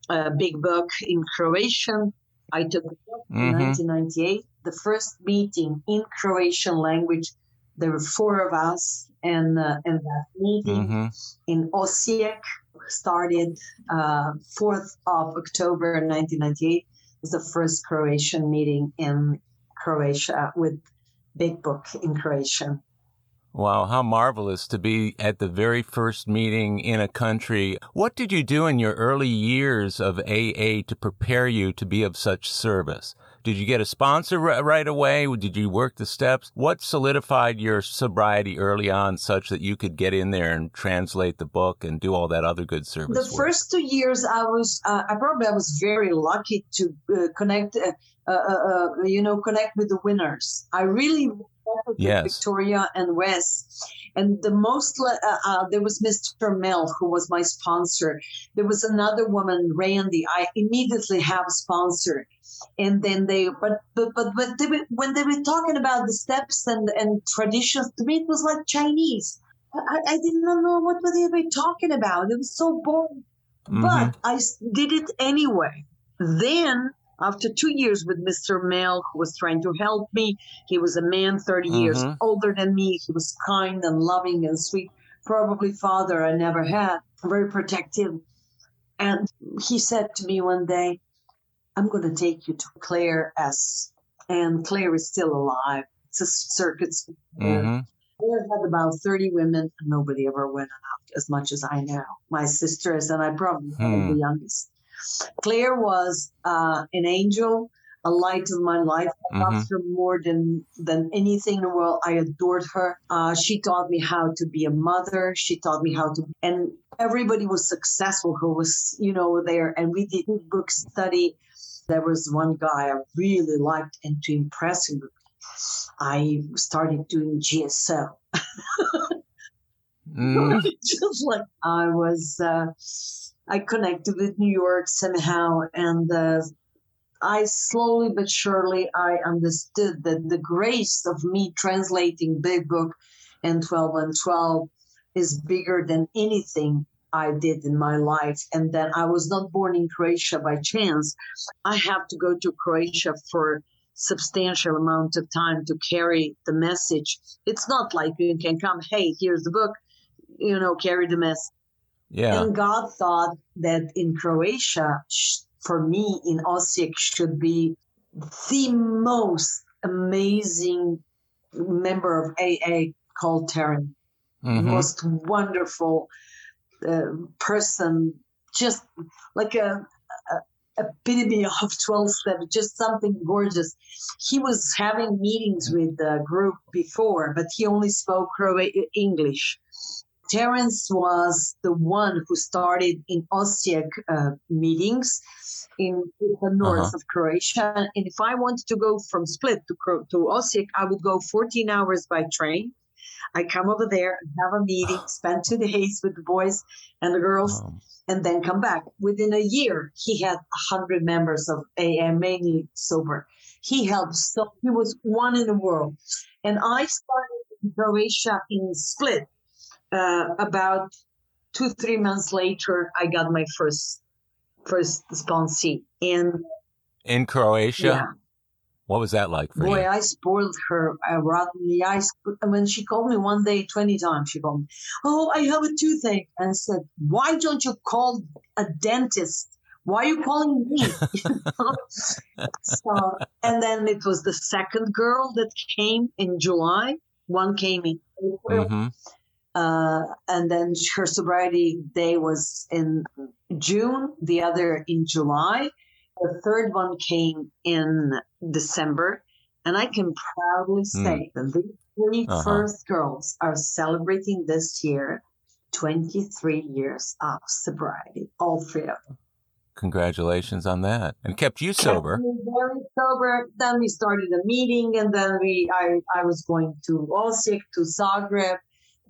a big book in Croatian. I took it mm-hmm. in 1998 the first meeting in Croatian language. There were four of us, and uh, and that meeting mm-hmm. in Osijek started uh, 4th of October 1998. Was the first Croatian meeting in Croatia with Big Book in Croatian. Wow, how marvelous to be at the very first meeting in a country. What did you do in your early years of AA to prepare you to be of such service? Did you get a sponsor right away? Did you work the steps? What solidified your sobriety early on such that you could get in there and translate the book and do all that other good service? The work? first two years, I was, uh, I probably I was very lucky to uh, connect, uh, uh, uh you know, connect with the winners. I really yes. Victoria and Wes. And the most, uh, uh, there was Mr. Mel, who was my sponsor. There was another woman, Randy. I immediately have a sponsor and then they but but but, but they were, when they were talking about the steps and and traditions to me it was like chinese i, I did not know what were they were talking about it was so boring mm-hmm. but i did it anyway then after two years with Mr. Mel, who was trying to help me, he was a man 30 mm-hmm. years older than me. He was kind and loving and sweet, probably father I never had, very protective. And he said to me one day, I'm going to take you to Claire S. And Claire is still alive. It's a circuit. Mm-hmm. Claire had about 30 women, and nobody ever went out as much as I know. My sisters, and I probably hmm. the youngest. Claire was uh, an angel, a light of my life. I mm-hmm. loved her more than than anything in the world. I adored her. Uh, she taught me how to be a mother. She taught me how to, and everybody was successful who was, you know, there. And we did book study there was one guy I really liked, and to impress him, I started doing GSO. mm. Just like I was, uh, I connected with New York somehow, and uh, I slowly but surely I understood that the grace of me translating Big Book and 12 and 12 is bigger than anything I did in my life, and that I was not born in Croatia by chance. I have to go to Croatia for substantial amount of time to carry the message. It's not like you can come, hey, here's the book, you know, carry the message. Yeah. And God thought that in Croatia, for me in Osijek, should be the most amazing member of AA called Terence. Mm-hmm. Most wonderful person, just like a, a epitome of 12 step, just something gorgeous. He was having meetings with the group before, but he only spoke Croatian English. Terence was the one who started in Osijek uh, meetings in the north uh-huh. of Croatia. And if I wanted to go from Split to, to Osijek, I would go 14 hours by train I come over there have a meeting, spend two days with the boys and the girls, and then come back. Within a year, he had hundred members of AA, mainly sober. He helped so he was one in the world. And I started in Croatia in Split. Uh, about two, three months later, I got my first first sponsee. in in Croatia? Yeah. What was that like for Boy, you? Boy, I spoiled her i uh, rottenly. I when she called me one day, twenty times she called me. Oh, I have a toothache, and I said, "Why don't you call a dentist? Why are you calling me?" so, and then it was the second girl that came in July. One came in April. Mm-hmm. Uh, and then her sobriety day was in June, the other in July. The third one came in December. And I can proudly hmm. say mm. that the 3 uh-huh. first girls are celebrating this year 23 years of sobriety, all three of them. Congratulations on that, and kept you sober. Kept very sober. Then we started a meeting, and then we I I was going to Osijek to Zagreb.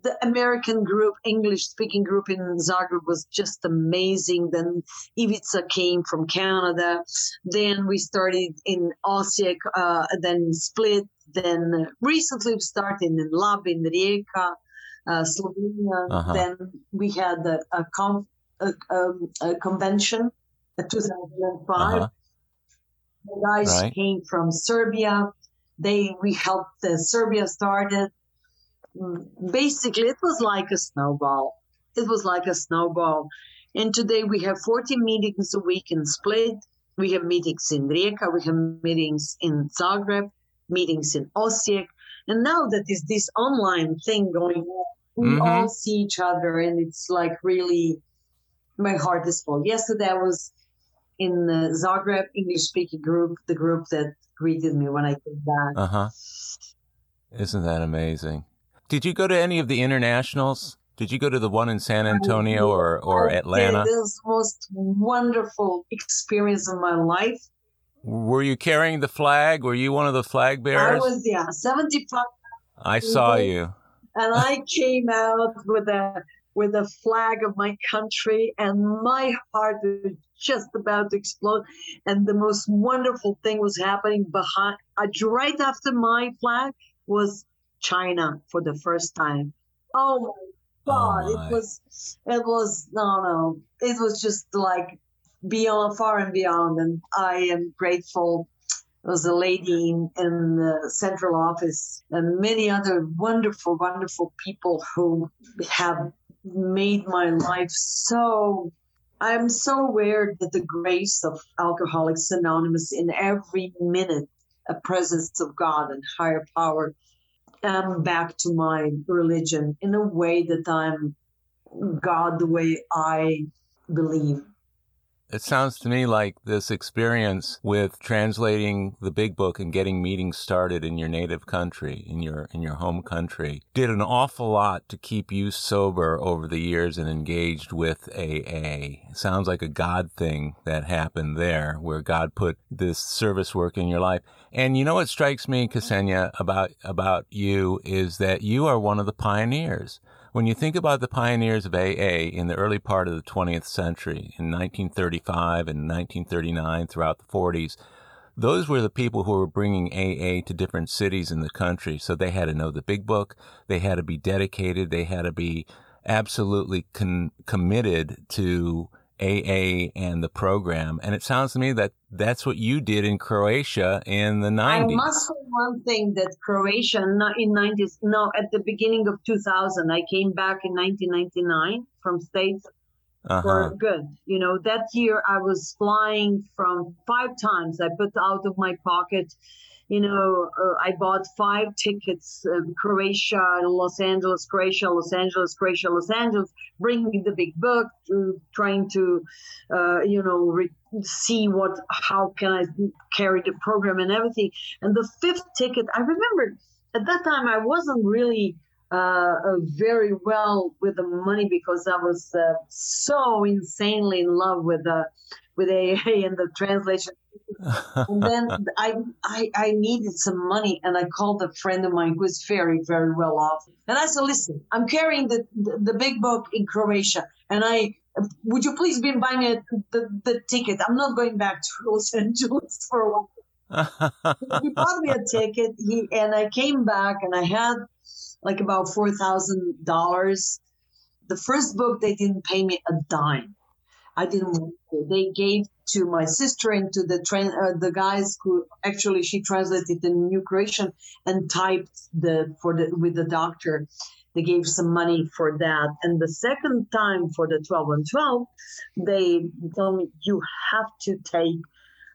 The American group, English speaking group in Zagreb was just amazing. Then Ivica came from Canada. Then we started in Osijek, uh, then Split. Then recently we started in Labin Rijeka, uh, Slovenia. Uh-huh. Then we had a, a, conf, a, um, a convention 2005. Uh-huh. The guys right. came from Serbia. They we helped the Serbia started. Basically, it was like a snowball. It was like a snowball. And today we have 40 meetings a week in Split. We have meetings in Rijeka. We have meetings in Zagreb, meetings in Osijek. And now that is this online thing going on, we mm-hmm. all see each other, and it's like really, my heart is full. Yesterday I was in the Zagreb English speaking group, the group that greeted me when I came back. Uh huh. Isn't that amazing? Did you go to any of the internationals? Did you go to the one in San Antonio or, or Atlanta? It was the most wonderful experience of my life. Were you carrying the flag? Were you one of the flag bearers? I was, yeah, 75. I saw you. And I came out with a with a flag of my country, and my heart was just about to explode. And the most wonderful thing was happening behind, uh, right after my flag was China for the first time. Oh my oh God! Oh my. It was, it was no, no. It was just like beyond, far and beyond. And I am grateful there was a lady in, in, the central office and many other wonderful, wonderful people who have made my life so I'm so aware that the grace of Alcoholics Anonymous in every minute, a presence of God and higher power. I'm back to my religion in a way that I'm God the way I believe. It sounds to me like this experience with translating the big book and getting meetings started in your native country, in your in your home country, did an awful lot to keep you sober over the years and engaged with AA. It sounds like a God thing that happened there, where God put this service work in your life. And you know what strikes me, Ksenia, about about you is that you are one of the pioneers. When you think about the pioneers of AA in the early part of the 20th century, in 1935 and 1939, throughout the 40s, those were the people who were bringing AA to different cities in the country. So they had to know the big book, they had to be dedicated, they had to be absolutely con- committed to AA and the program. And it sounds to me that that's what you did in Croatia in the 90s. I must say one thing that Croatia in 90s, no, at the beginning of 2000, I came back in 1999 from States uh-huh. for good. You know, that year I was flying from five times. I put out of my pocket you know, uh, I bought five tickets, uh, Croatia, Los Angeles, Croatia, Los Angeles, Croatia, Los Angeles, bringing the big book, to, trying to, uh, you know, re- see what, how can I carry the program and everything. And the fifth ticket, I remember at that time I wasn't really uh, uh, very well with the money because I was uh, so insanely in love with the with AA and the translation and then I, I I needed some money, and I called a friend of mine who is very very well off, and I said, "Listen, I'm carrying the the, the big book in Croatia, and I." Would you please be buying me a, the, the ticket? I'm not going back to Los Angeles for a while. he bought me a ticket. He and I came back and I had like about four thousand dollars. The first book they didn't pay me a dime. I didn't. They gave to my sister and to the tra- uh, the guys who actually she translated the New Croatian and typed the for the with the doctor. They gave some money for that. And the second time for the 12 and 12, they told me you have to take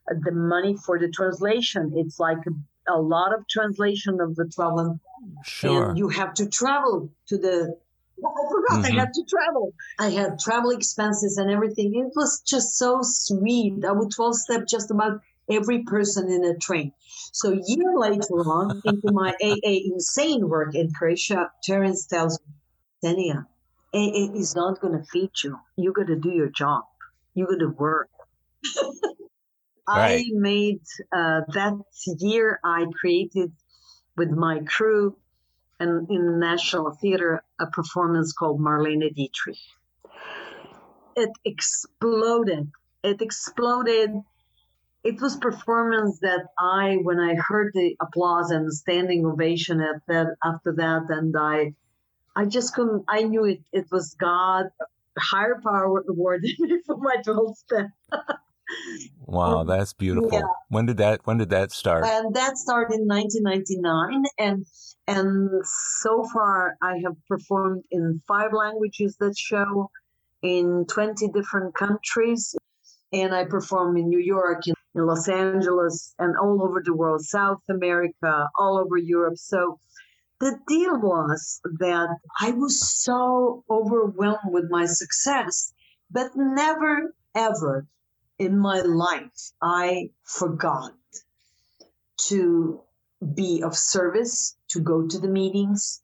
the money for the translation. It's like a, a lot of translation of the 12 and Sure. And you have to travel to the I forgot mm-hmm. I had to travel. I had travel expenses and everything. It was just so sweet. I would 12 step just about every person in a train. So a year later on, into my AA insane work in Croatia, Terence tells me, Ksenia, AA is not going to feed you. You got to do your job. You got to work. right. I made uh, that year. I created with my crew and in the National Theater a performance called Marlene Dietrich. It exploded. It exploded. It was performance that I, when I heard the applause and standing ovation at that after that, and I, I just couldn't. I knew it. It was God, higher power awarded me for my 12 step. Wow, that's beautiful. Yeah. When did that when did that start? And that started in 1999 and and so far I have performed in five languages that show in 20 different countries and I perform in New York in, in Los Angeles and all over the world, South America, all over Europe. So the deal was that I was so overwhelmed with my success, but never ever in my life, I forgot to be of service, to go to the meetings.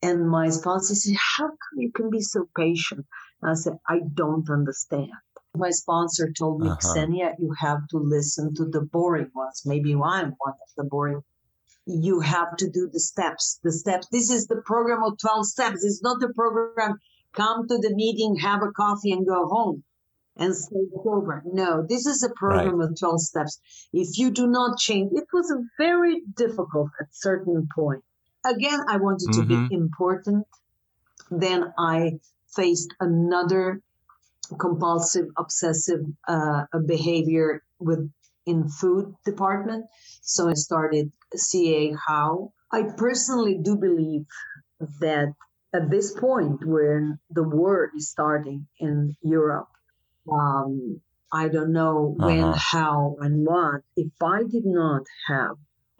And my sponsor said, How come you can be so patient? And I said, I don't understand. My sponsor told me, uh-huh. Ksenia, you have to listen to the boring ones. Maybe I'm one of the boring you have to do the steps the steps this is the program of 12 steps it's not the program come to the meeting have a coffee and go home and stay sober. No, this is a program right. of 12 steps. If you do not change, it was very difficult at certain point. Again, I wanted to mm-hmm. be important. Then I faced another compulsive, obsessive uh, behavior with in food department. So I started CA How. I personally do believe that at this point where the war is starting in Europe, um, I don't know when, uh-huh. how, and what. If I did not have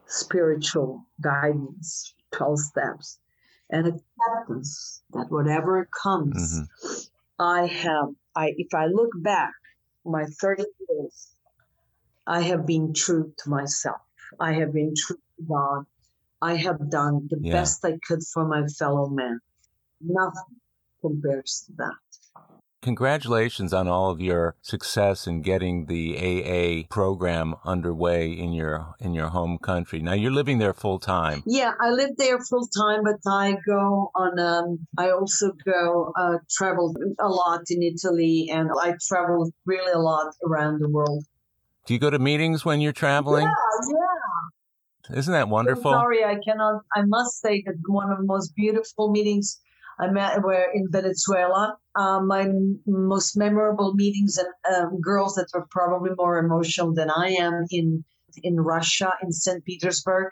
spiritual guidance, 12 steps, and acceptance that whatever comes, mm-hmm. I have, I if I look back, my 30 years, I have been true to myself. I have been true to God. I have done the yeah. best I could for my fellow man. Nothing compares to that congratulations on all of your success in getting the AA program underway in your in your home country. Now you're living there full time. Yeah, I live there full time, but I go on. Um, I also go uh, travel a lot in Italy, and I travel really a lot around the world. Do you go to meetings when you're traveling? Yeah, yeah. Isn't that wonderful? I'm sorry, I cannot. I must say that one of the most beautiful meetings I met were in Venezuela. Uh, my most memorable meetings and um, girls that were probably more emotional than I am in in Russia in St. Petersburg.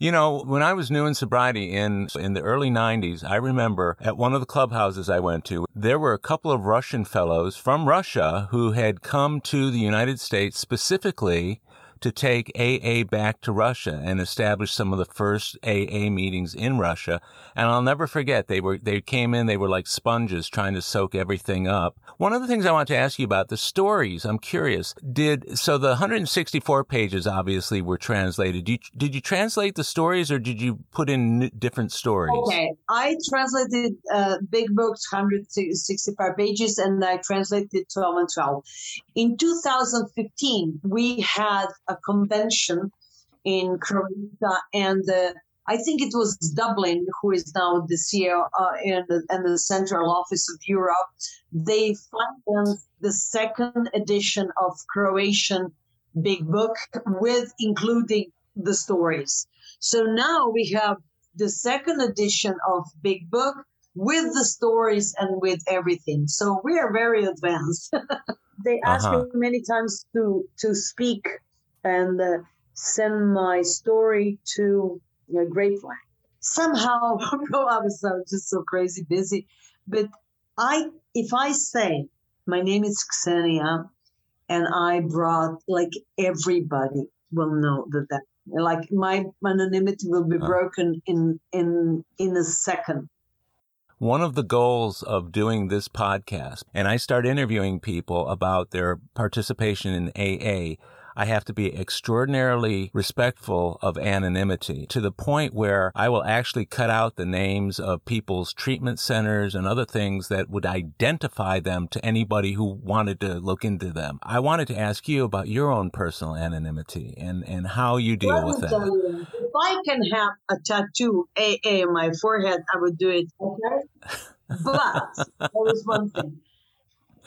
You know, when I was new in sobriety in in the early 90s, I remember at one of the clubhouses I went to, there were a couple of Russian fellows from Russia who had come to the United States specifically to take AA back to Russia and establish some of the first AA meetings in Russia. And I'll never forget they were they came in they were like sponges trying to soak everything up. One of the things I want to ask you about the stories. I'm curious. Did so the 164 pages obviously were translated. Did you, did you translate the stories or did you put in different stories? Okay, I translated uh, big books 165 pages and I translated 12 and 12. In 2015, we had a convention in Croatia, and uh, I think it was Dublin, who is now the CEO uh, in, the, the Central Office of Europe. They financed the second edition of Croatian Big Book with including the stories. So now we have the second edition of Big Book with the stories and with everything. So we are very advanced. they asked uh-huh. me many times to to speak and uh, send my story to you know, Grapevine. Somehow, I was just so crazy busy. But I, if I say my name is Ksenia, and I brought like everybody will know that that like my anonymity will be broken in in in a second one of the goals of doing this podcast, and I start interviewing people about their participation in AA, I have to be extraordinarily respectful of anonymity to the point where I will actually cut out the names of people's treatment centers and other things that would identify them to anybody who wanted to look into them. I wanted to ask you about your own personal anonymity and, and how you deal well, with that. If I can have a tattoo AA on my forehead, I would do it. Okay. But there was one thing.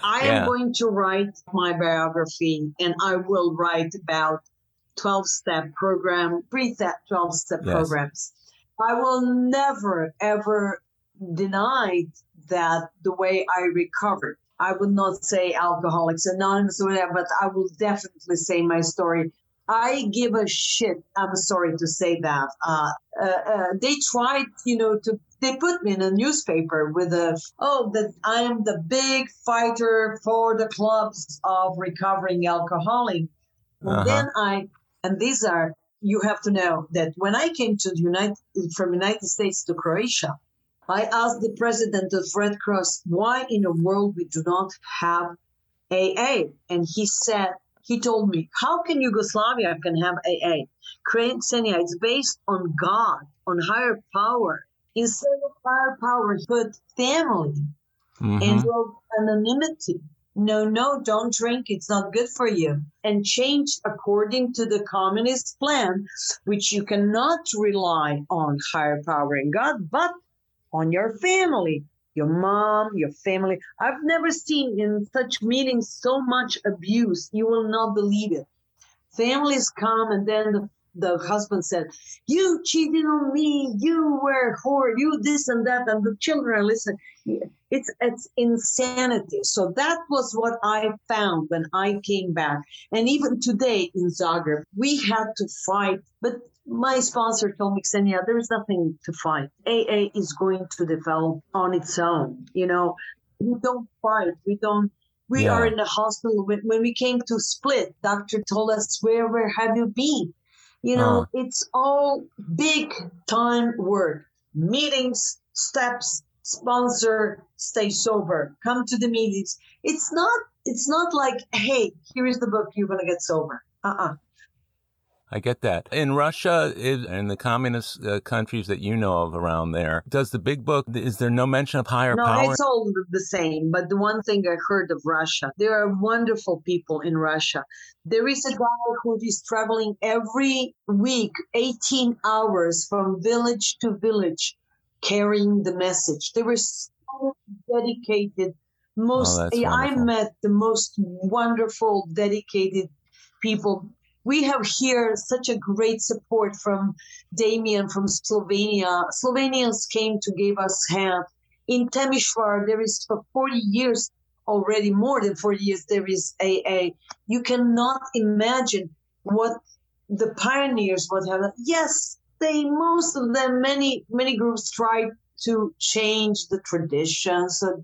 I yeah. am going to write my biography and I will write about 12 step program, pre 12 step yes. programs. I will never ever deny that the way I recovered. I would not say Alcoholics Anonymous or whatever, but I will definitely say my story. I give a shit. I'm sorry to say that. Uh, uh, uh, they tried, you know, to they put me in a newspaper with a oh that I am the big fighter for the clubs of recovering alcoholic. Uh-huh. Then I and these are you have to know that when I came to the United from United States to Croatia, I asked the president of Red Cross why in the world we do not have AA, and he said he told me how can Yugoslavia can have AA? Ksenia, it's based on God, on higher power instead of firepower, put family mm-hmm. and anonymity. No, no, don't drink. It's not good for you. And change according to the communist plan, which you cannot rely on higher power and God, but on your family, your mom, your family. I've never seen in such meetings so much abuse. You will not believe it. Families come and then the the husband said, "You cheated on me. You were whore. You this and that." And the children listen. It's it's insanity. So that was what I found when I came back. And even today in Zagreb, we had to fight. But my sponsor told me, Ksenia, there's nothing to fight. AA is going to develop on its own. You know, we don't fight. We don't we yeah. are in the hospital. When, when, we came to Split, doctor told us, where, where have you been? You know, uh. it's all big time work. Meetings, steps, sponsor, stay sober, come to the meetings. It's not it's not like, hey, here is the book, you're gonna get sober. Uh-uh. I get that. In Russia, in the communist uh, countries that you know of around there, does the big book, is there no mention of higher no, power? No, it's all the same. But the one thing I heard of Russia, there are wonderful people in Russia. There is a guy who is traveling every week, 18 hours from village to village, carrying the message. They were so dedicated. Most, oh, I met the most wonderful, dedicated people we have here such a great support from Damien from Slovenia. Slovenians came to give us hand. In Temishvar, there is for 40 years already, more than 40 years, there is AA. You cannot imagine what the pioneers would have. Yes, they, most of them, many, many groups tried to change the traditions, and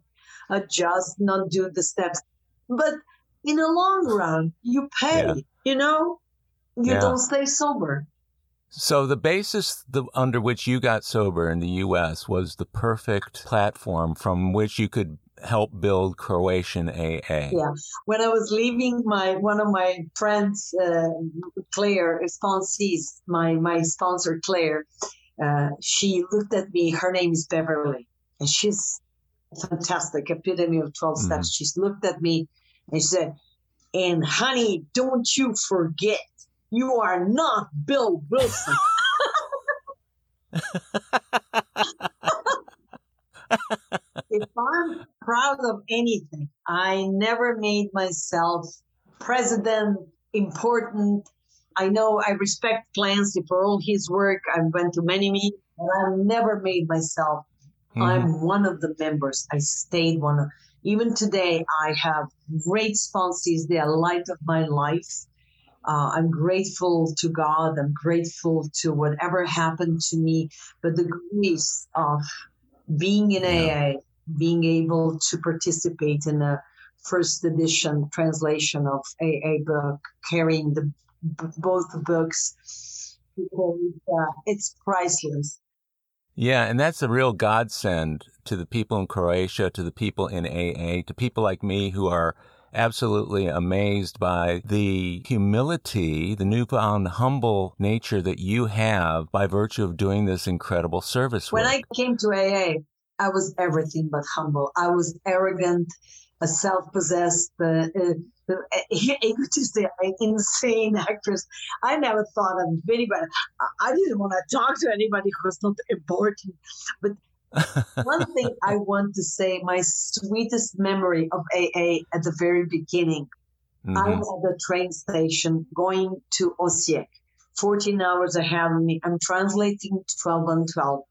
adjust, not do the steps. But in the long run, you pay, yeah. you know? You yeah. don't stay sober. So the basis the, under which you got sober in the U.S. was the perfect platform from which you could help build Croatian AA. Yeah. When I was leaving, my one of my friends, uh, Claire, sponsees, my my sponsor Claire, uh, she looked at me. Her name is Beverly, and she's fantastic. Epitome of twelve steps. Mm. She looked at me and she said, "And honey, don't you forget." You are not Bill Wilson. if I'm proud of anything, I never made myself president important. I know I respect Clancy for all his work. I went to many meetings, but I've never made myself. Mm-hmm. I'm one of the members. I stayed one of. Even today, I have great sponsors. They are light of my life. Uh, I'm grateful to God. I'm grateful to whatever happened to me. But the grace of being in yeah. AA, being able to participate in a first edition translation of AA book, carrying the both books, uh, it's priceless. Yeah, and that's a real godsend to the people in Croatia, to the people in AA, to people like me who are absolutely amazed by the humility, the newfound humble nature that you have by virtue of doing this incredible service When work. I came to AA, I was everything but humble. I was arrogant, a self-possessed, uh, uh, uh, egotistic, insane actress. I never thought of anybody. I- I didn't want to talk to anybody who was not important. But one thing I want to say, my sweetest memory of AA at the very beginning, I'm Mhm. at the train station going to Osijek, 14 hours ahead of me. I'm translating 12 and 12.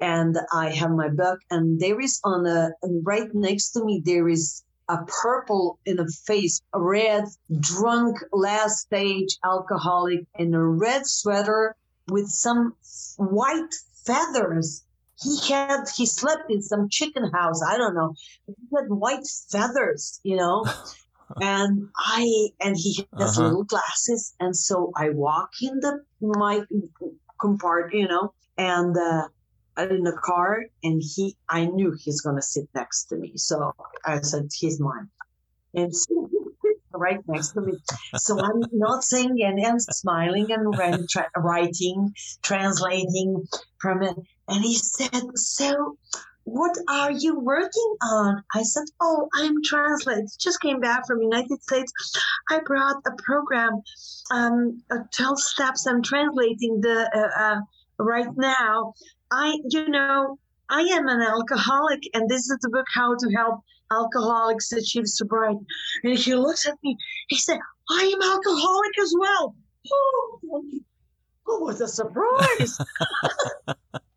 And I have my book, and there is on a, and right next to me, there is a purple in the face, a red, drunk, last stage alcoholic in a red sweater with some white feathers. He had, he slept in some chicken house. I don't know. He had white feathers, you know and I and he has Uh-huh. little glasses, and so I walk in the my compartment, you know, and uh, in the car, and he I knew he's gonna sit next to me, so I said he's mine, and so right next to me. So I'm not saying and I'm smiling and writing, translating from it, and he said, so what are you working on? I said, oh, I'm translating. Just came back from United States. I brought a program, um, uh, 12 steps. I'm translating the uh, uh, right now. I, you know, I am an alcoholic, and this is the book How to Help Alcoholics Achieve Sobriety. And he looks at me. He said, I am alcoholic as well. Oh, oh what a surprise!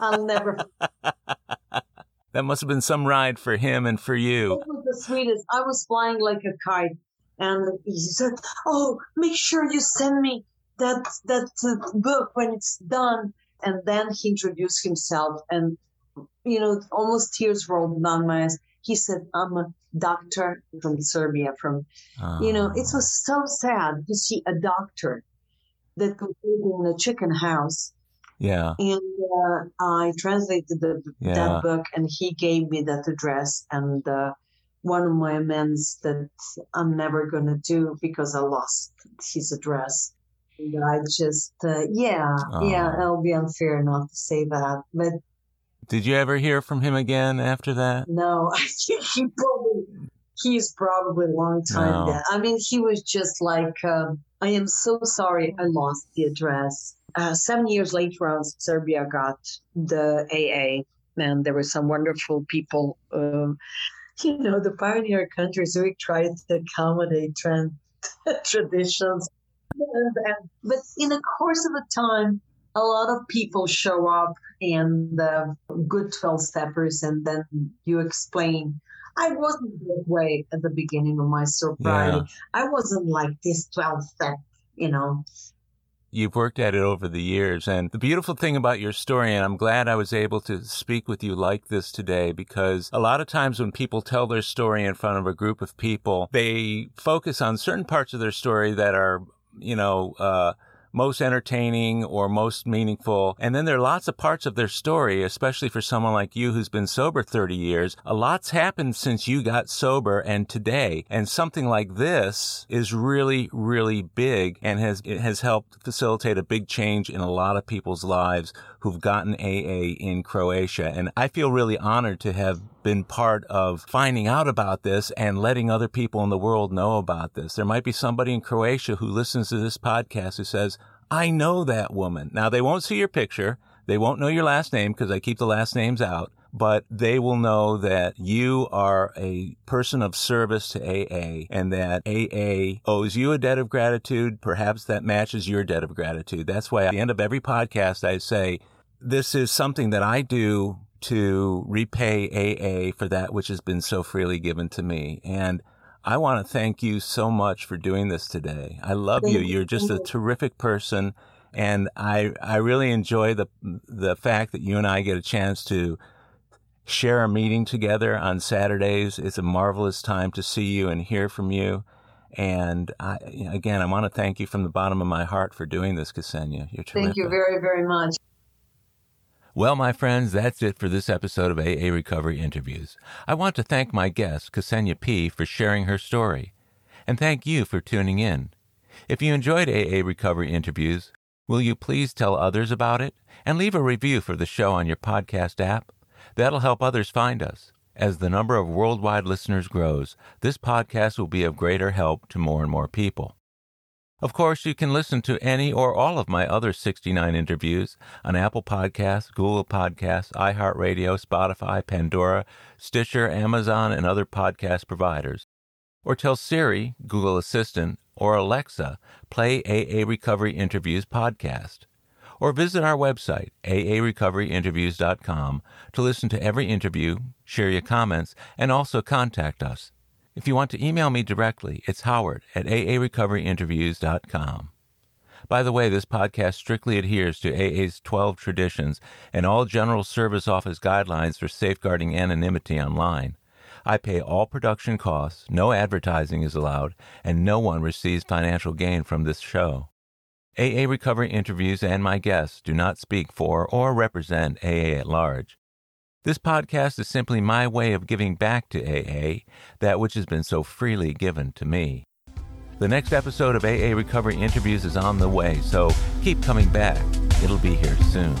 I'll never that must have been some ride for him and for you. It was the sweetest. I was flying like a kite, and he said, "Oh, make sure you send me that that uh, book when it's done." And then he introduced himself, and you know, almost tears rolled down my eyes. He said, "I'm a doctor from Serbia." From you know, it Oh. was so sad to see a doctor that could live in a chicken house Yeah. and uh, I translated the, Yeah. that book, and he gave me that address and uh, one of my amends that I'm never gonna do because I lost his address. And I just, uh, yeah, yeah, it'll be unfair not to say that, but Did you ever hear from him again after that? no, I think he probably, he's probably a long time No. dead. I mean, he was just like, um, I am so sorry I lost the address. Uh, seven years later, was Serbia got the AA, and there were some wonderful people. Um, you know, the pioneer countries we tried to accommodate trend traditions, and, and, but in the course of the time, a lot of people show up and uh, good 12 steppers, and then you explain. I wasn't that way at the beginning of my sobriety. Yeah. I wasn't like this 12 step, you know. You've worked at it over the years. And the beautiful thing about your story, and I'm glad I was able to speak with you like this today, because a lot of times when people tell their story in front of a group of people, they focus on certain parts of their story that are, you know, uh, most entertaining or most meaningful. And then there are lots of parts of their story, especially for someone like you who's been sober 30 years. A lot's happened since you got sober and today. And something like this is really, really big and has, it has helped facilitate a big change in a lot of people's lives who've gotten AA in Croatia. And I feel really honored to have been part of finding out about this and letting other people in the world know about this. There might be somebody in Croatia who listens to this podcast who says, I know that woman. Now they won't see your picture. They won't know your last name because I keep the last names out, but they will know that you are a person of service to AA and that AA owes you a debt of gratitude. Perhaps that matches your debt of gratitude. That's why at the end of every podcast, I say, this is something that I do to repay AA for that which has been so freely given to me. And I want to thank you so much for doing this today. I love you. Thank you. You're just a terrific person. And I, I really enjoy the, the fact that you and I get a chance to share a meeting together on Saturdays. It's a marvelous time to see you and hear from you. And I, again, I want to thank you from the bottom of my heart for doing this, Ksenia. You're terrific. Thank you very, very much. Well, my friends, that's it for this episode of AA Recovery Interviews. I want to thank my guest, Ksenia P., for sharing her story. And thank you for tuning in. If you enjoyed AA Recovery Interviews, will you please tell others about it and leave a review for the show on your podcast app? That'll help others find us. As the number of worldwide listeners grows, this podcast will be of greater help to more and more people. Of course, you can listen to any or all of my other 69 interviews on Apple Podcasts, Google Podcasts, iHeartRadio, Spotify, Pandora, Stitcher, Amazon, and other podcast providers. Or tell Siri, Google Assistant, or Alexa, play AA Recovery Interviews podcast. Or visit our website, aarecoveryinterviews.com, to listen to every interview, share your comments, and also contact us. If you want to email me directly, it's howard at aarecoveryinterviews.com. By the way, this podcast strictly adheres to AA's 12 traditions and all General Service Office guidelines for safeguarding anonymity online. I pay all production costs, no advertising is allowed, and no one receives financial gain from this show. AA Recovery interviews and my guests do not speak for or represent AA at large. This podcast is simply my way of giving back to AA that which has been so freely given to me. The next episode of AA Recovery Interviews is on the way, so keep coming back. It'll be here soon.